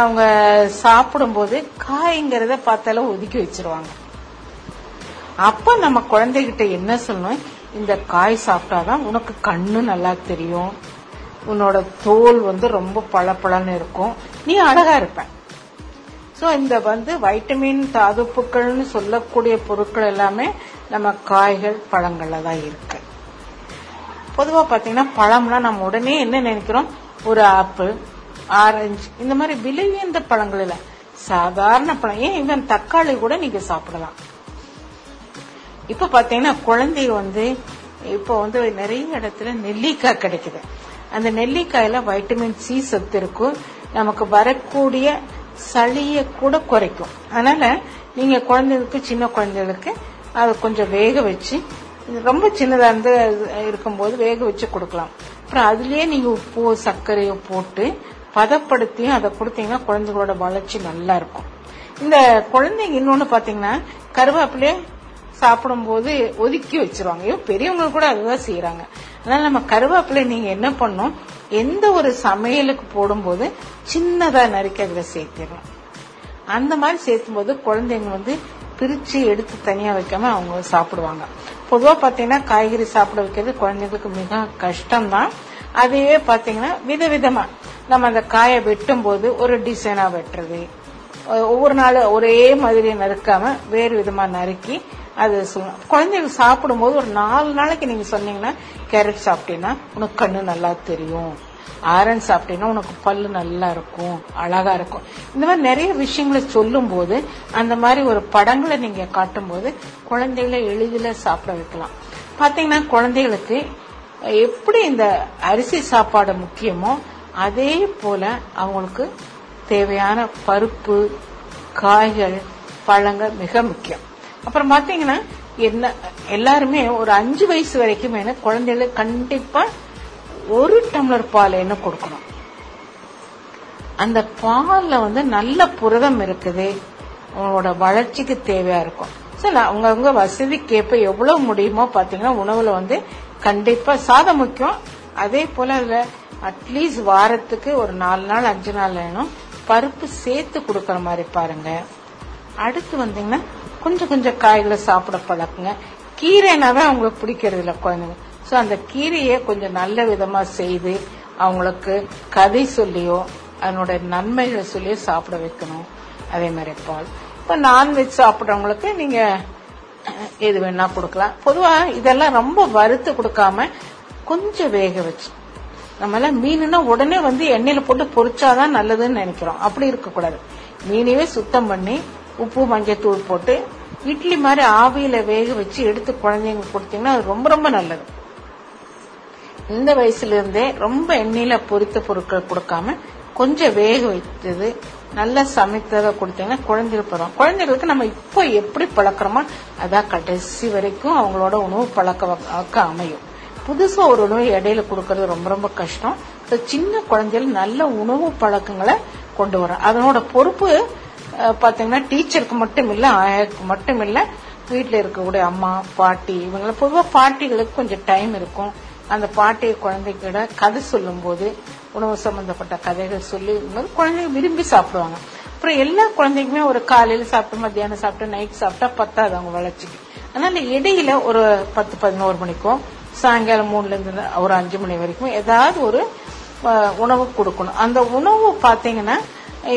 அவங்க சாப்பிடும்போது காய்ங்கிறத பார்த்தாலும் ஒதுக்கி வச்சிருவாங்க. அப்ப நம்ம குழந்தைகிட்ட என்ன சொல்லணும்? இந்த காய் சாப்பிட்டாதான் உனக்கு கண்ணு நல்லா தெரியும். உன்னோட தோல் வந்து ரொம்ப பளபளன்னு இருக்கும். நீ அழகா இருப்ப. ஸோ இந்த வந்து வைட்டமின் தாதுப்புக்கள்னு சொல்லக்கூடிய பொருட்கள் எல்லாமே நம்ம காய்கள் பழங்கள்ல தான் இருக்கு. பொதுவாக பார்த்தீங்கன்னா பழம்லாம் நம்ம உடனே என்ன நினைக்கிறோம்? ஒரு ஆப்பிள் ஆரஞ்சு இந்த மாதிரி விலை உயர்ந்த பழங்கள் இல்லை. சாதாரண பழம். ஏன்? இவன் தக்காளி கூட நீங்க சாப்பிடலாம். இப்ப பாத்தீங்கன்னா குழந்தை வந்து இப்போ வந்து நிறைய இடத்துல நெல்லிக்காய் கிடைக்குது. அந்த நெல்லிக்காயில வைட்டமின் சி சத்து இருக்கும் நமக்கு வரக்கூடிய சளிய கூட குறைக்கும். அதனால நீங்க குழந்தைகளுக்கு சின்ன குழந்தைகளுக்கு அதை கொஞ்சம் வேக வச்சு ரொம்ப சின்னதா இருந்து இருக்கும்போது வேக வச்சு கொடுக்கலாம். அப்புறம் அதுலயே நீங்க உப்பு சர்க்கரையோ போட்டு பதப்படுத்தியும் அதை கொடுத்தீங்கன்னா குழந்தைகளோட வளர்ச்சி நல்லா இருக்கும். இந்த குழந்தைங்க இன்னொன்னு பாத்தீங்கன்னா கருவேப்பிலையே சாப்பிடும்போது ஒதுக்கி வச்சிருவாங்க. ஐயோ பெரியவங்க கூட அதுதான் செய்யறாங்க அதனால நம்ம கருவேப்பிலை நீங்க என்ன பண்ணும் எந்த ஒரு சமையலுக்கு போடும்போது சின்னதா நறுக்கி அதுல சேர்த்திடலாம். அந்த மாதிரி சேர்த்தும் போது குழந்தைங்க வந்து பிரிச்சு எடுத்து தனியா வைக்காம அவங்க சாப்பிடுவாங்க. பொதுவா பாத்தீங்கன்னா காய்கறி சாப்பிட வைக்கிறது குழந்தைங்களுக்கு மிக கஷ்டம்தான். அதையே பாத்தீங்கன்னா விதவிதமா நம்ம அந்த காயை வெட்டும் போது ஒரு டிசைனா வெட்டுறது. ஒவ்வொரு நாள் ஒரே மாதிரி நறுக்காம வேறு விதமா நறுக்கி அது சொல்லணும் குழந்தைங்க சாப்பிடும்போது ஒரு நாலு நாளைக்கு நீங்க சொன்னீங்கன்னா கேரட் சாப்பிட்டீங்கன்னா உனக்கு கண்ணு நல்லா தெரியும். ஆரஞ்சு சாப்பிட்டீங்கன்னா உனக்கு பல்லு நல்லா இருக்கும். அழகா இருக்கும். இந்த மாதிரி நிறைய விஷயங்களை சொல்லும் போது அந்த மாதிரி ஒரு படங்களை நீங்க காட்டும் போது குழந்தைகளை எளிதில் சாப்பிட வைக்கலாம். பாத்தீங்கன்னா குழந்தைகளுக்கு எப்படி இந்த அரிசி சாப்பாடு முக்கியமோ அதே போல அவங்களுக்கு தேவையான பருப்பு காய்கள் பழங்கள் மிக முக்கியம். அப்புறம் பாத்தீங்கன்னா என்ன எல்லாருமே ஒரு அஞ்சு வயசு வரைக்குமே குழந்தைகளுக்கு கண்டிப்பா ஒரு டம்ளர் பால் என்ன கொடுக்கணும். அந்த பால்ல வந்து நல்ல புரதம் இருக்குது. உங்களோட வளர்ச்சிக்கு தேவையா இருக்கும். சரி அவங்கவுங்க வசதிக்கேற்ப எவ்வளவு முடியுமோ பாத்தீங்கன்னா உணவுல வந்து கண்டிப்பா சாதம் முக்கியம். அதே போல அதுல அட்லீஸ்ட் வாரத்துக்கு ஒரு நாலு நாள் அஞ்சு நாள் வேணும். பருப்பு சேர்த்து கொடுக்கற மாதிரி பாருங்க. அடுத்து வந்தீங்கன்னா கொஞ்சம் கொஞ்சம் காய்களை சாப்பிட பழக்குங்க. கீரைனாவே அவங்களுக்கு பிடிக்கிறது இல்லை குழந்தைங்க. ஸோ அந்த கீரையை கொஞ்சம் நல்ல விதமா செய்து அவங்களுக்கு கதை சொல்லியோ அதனுடைய நன்மைகளை சொல்லியோ சாப்பிட வைக்கணும். அதே மாதிரி பால். இப்போ நான்வெஜ் சாப்பிட்றவங்களுக்கு நீங்க எது வேணா கொடுக்கலாம். பொதுவா இதெல்லாம் ரொம்ப வறுத்து கொடுக்காம கொஞ்சம் வேக வச்சு. நம்மள மீனுனா உடனே வந்து எண்ணெயில போட்டு பொறிச்சாதான் நல்லதுன்னு நினைக்கிறோம். அப்படி இருக்கக்கூடாது. மீனையே சுத்தம் பண்ணி உப்பு மஞ்சத்தூள் போட்டு இட்லி மாதிரி ஆவியில வேக வச்சு எடுத்து குழந்தைங்க கொடுத்தீங்கன்னா அது ரொம்ப ரொம்ப நல்லது. இந்த வயசுல இருந்தே ரொம்ப எண்ணெயில பொரித்த பொருட்கள் கொடுக்காம கொஞ்சம் வேக வைத்தது நல்லா சமைத்ததை கொடுத்தீங்கன்னா குழந்தைகள் பருவம் குழந்தைகளுக்கு நம்ம இப்போ எப்படி பழக்கிறோமோ அதான் கடைசி வரைக்கும் அவங்களோட உணவு பழக்க வழக்க அமையும். புதுசா ஒரு உணவு இடையில கொடுக்கறது ரொம்ப ரொம்ப கஷ்டம். சின்ன குழந்தைகள் நல்ல உணவு பழக்கங்களை கொண்டு வரும் அதனோட பொறுப்பு பாத்தீங்கன்னா டீச்சருக்கு மட்டும் இல்ல ஆயாக்கு மட்டும் இல்ல வீட்டுல இருக்கக்கூடிய அம்மா பாட்டி இவங்களை பொதுவா பாட்டிகளுக்கு கொஞ்சம் டைம் இருக்கும். அந்த பாட்டியை குழந்தைகிட்ட கதை சொல்லும் போது உணவு சம்பந்தப்பட்ட கதைகள் சொல்லி குழந்தைங்க விரும்பி சாப்பிடுவாங்க. அப்புறம் எல்லா குழந்தைக்குமே ஒரு காலையில சாப்பிட்டு மத்தியானம் சாப்பிட்டு நைட் சாப்பிட்டா பத்தாது அவங்க வளர்ச்சிக்கு. அதனால இடையில ஒரு பத்து பதினோரு மணிக்கும் சாயங்காலம் மூணுல இருந்து ஒரு அஞ்சு மணி வரைக்கும் ஏதாவது ஒரு உணவு கொடுக்கணும். அந்த உணவு பாத்தீங்கன்னா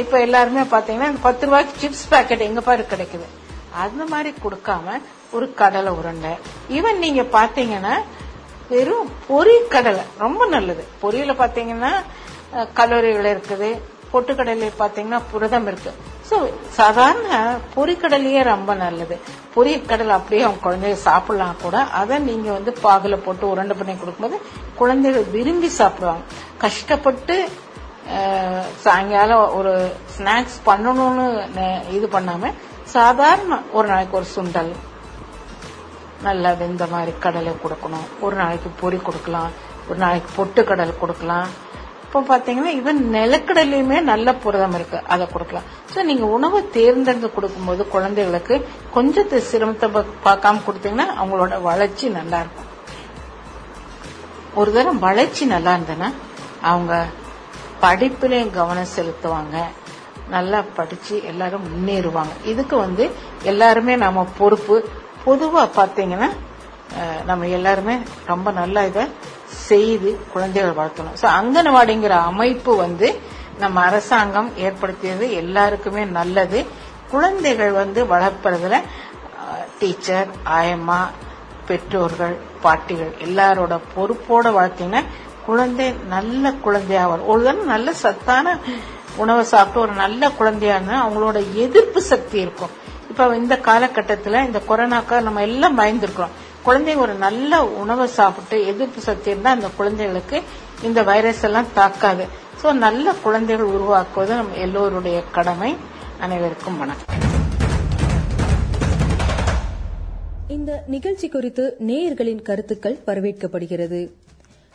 இப்ப எல்லாருமே பாத்தீங்கன்னா பத்து ரூபாய்க்கு சிப்ஸ் பாக்கெட் எங்க பாரு கிடைக்குது. அந்த மாதிரி கொடுக்காம ஒரு கடலை உருண்டை. ஈவன் நீங்க பாத்தீங்கன்னா வெறும் பொரி கடலை ரொம்ப நல்லது. பொரியல பாத்தீங்கன்னா கலோரிகள் இருக்குது. பொட்டுக்கடலை பாத்தீங்கன்னா புரதம் இருக்கு. சோ சாதாரண பொரிக்கடலையே ரொம்ப நல்லது. பொரிக்கடலை அப்படியே அவங்க குழந்தைங்க சாப்பிடலாம் கூட. அதை நீங்க வந்து பாகுல போட்டு உருண்டை பண்ணி கொடுக்கும்போது குழந்தைகள் விரும்பி சாப்பிடுவாங்க. கஷ்டப்பட்டு சாயங்காலம் ஒரு ஸ்நாக்ஸ் பண்ணணும்னு இது பண்ணாம சாதாரண ஒரு நாளைக்கு ஒரு சுண்டல். நல்லா வெந்த மாதிரி கடலை கொடுக்கணும். ஒரு நாளைக்கு பொரி கொடுக்கலாம். ஒரு நாளைக்கு பொட்டு கடலை கொடுக்கலாம். இப்போ பார்த்தீங்கன்னா இவன் நிலக்கடலையுமே நல்ல புரதம் இருக்கு. அதை கொடுக்கலாம். ஸோ நீங்க உணவை தேர்ந்தெடுத்து கொடுக்கும்போது குழந்தைகளுக்கு கொஞ்சத்தை சிரமத்தை பார்க்காம கொடுத்தீங்கன்னா அவங்களோட வளர்ச்சி நல்லா இருக்கும். ஒரு தரம் வளர்ச்சி நல்லா இருந்ததுன்னா அவங்க படிப்பிலையும் கவனம் செலுத்துவாங்க. நல்லா படிச்சு எல்லாரும் முன்னேறுவாங்க. இதுக்கு வந்து எல்லாருமே நம்ம பொறுப்பு. பொதுவா பாத்தீங்கன்னா நம்ம எல்லாருமே ரொம்ப நல்லா இதை செய்து குழந்தைகள் வளர்த்தணும் ஸோ அங்கன்வாடிங்கிற அமைப்பு வந்து நம்ம அரசாங்கம் ஏற்படுத்தியது எல்லாருக்குமே நல்லது. குழந்தைகள் வந்து வளர்ப்பறதுல டீச்சர் ஆயம்மா பெற்றோர்கள் பாட்டிகள் எல்லாரோட பொறுப்போட வளர்த்தீங்கன்னா குழந்தை நல்ல குழந்தையா வரும் ஒரு தடவை நல்ல சத்தான உணவை சாப்பிட்டு ஒரு நல்ல குழந்தையான அவங்களோட எதிர்ப்பு சக்தி இருக்கும். இப்ப இந்த காலகட்டத்துல இந்த கொரோனாக்கா நம்ம எல்லாம் பயந்துருக்கிறோம். குழந்தைங்க ஒரு நல்ல உணவை சாப்பிட்டு எதிர்ப்பு சக்தி இருந்தா அந்த குழந்தைகளுக்கு இந்த வைரஸ் எல்லாம் தாக்காது. சோ நல்ல குழந்தைகள் உருவாக்குவது நம்ம எல்லோருடைய கடமை. அனைவருக்கும் வணக்கம். இந்த நிகழ்ச்சி குறித்து நேயர்களின் கருத்துக்கள் வரவேற்கப்படுகிறது.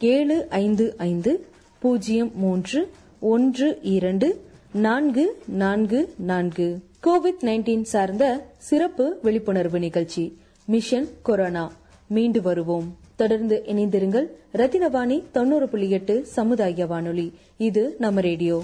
ஏழு ஐந்து ஐந்து பூஜ்ஜியம் மூன்று ஒன்று இரண்டு நான்கு நான்கு நான்கு. கோவிட் 19 சார்ந்த சிறப்பு விழிப்புணர்வு நிகழ்ச்சி மிஷன் கொரோனா. மீண்டு வருவோம். தொடர்ந்து இணைந்திருங்கள். ரத்தினவாணி தொண்ணூறு புள்ளி எட்டு சமுதாய வானொலி. இது நம்ம ரேடியோ.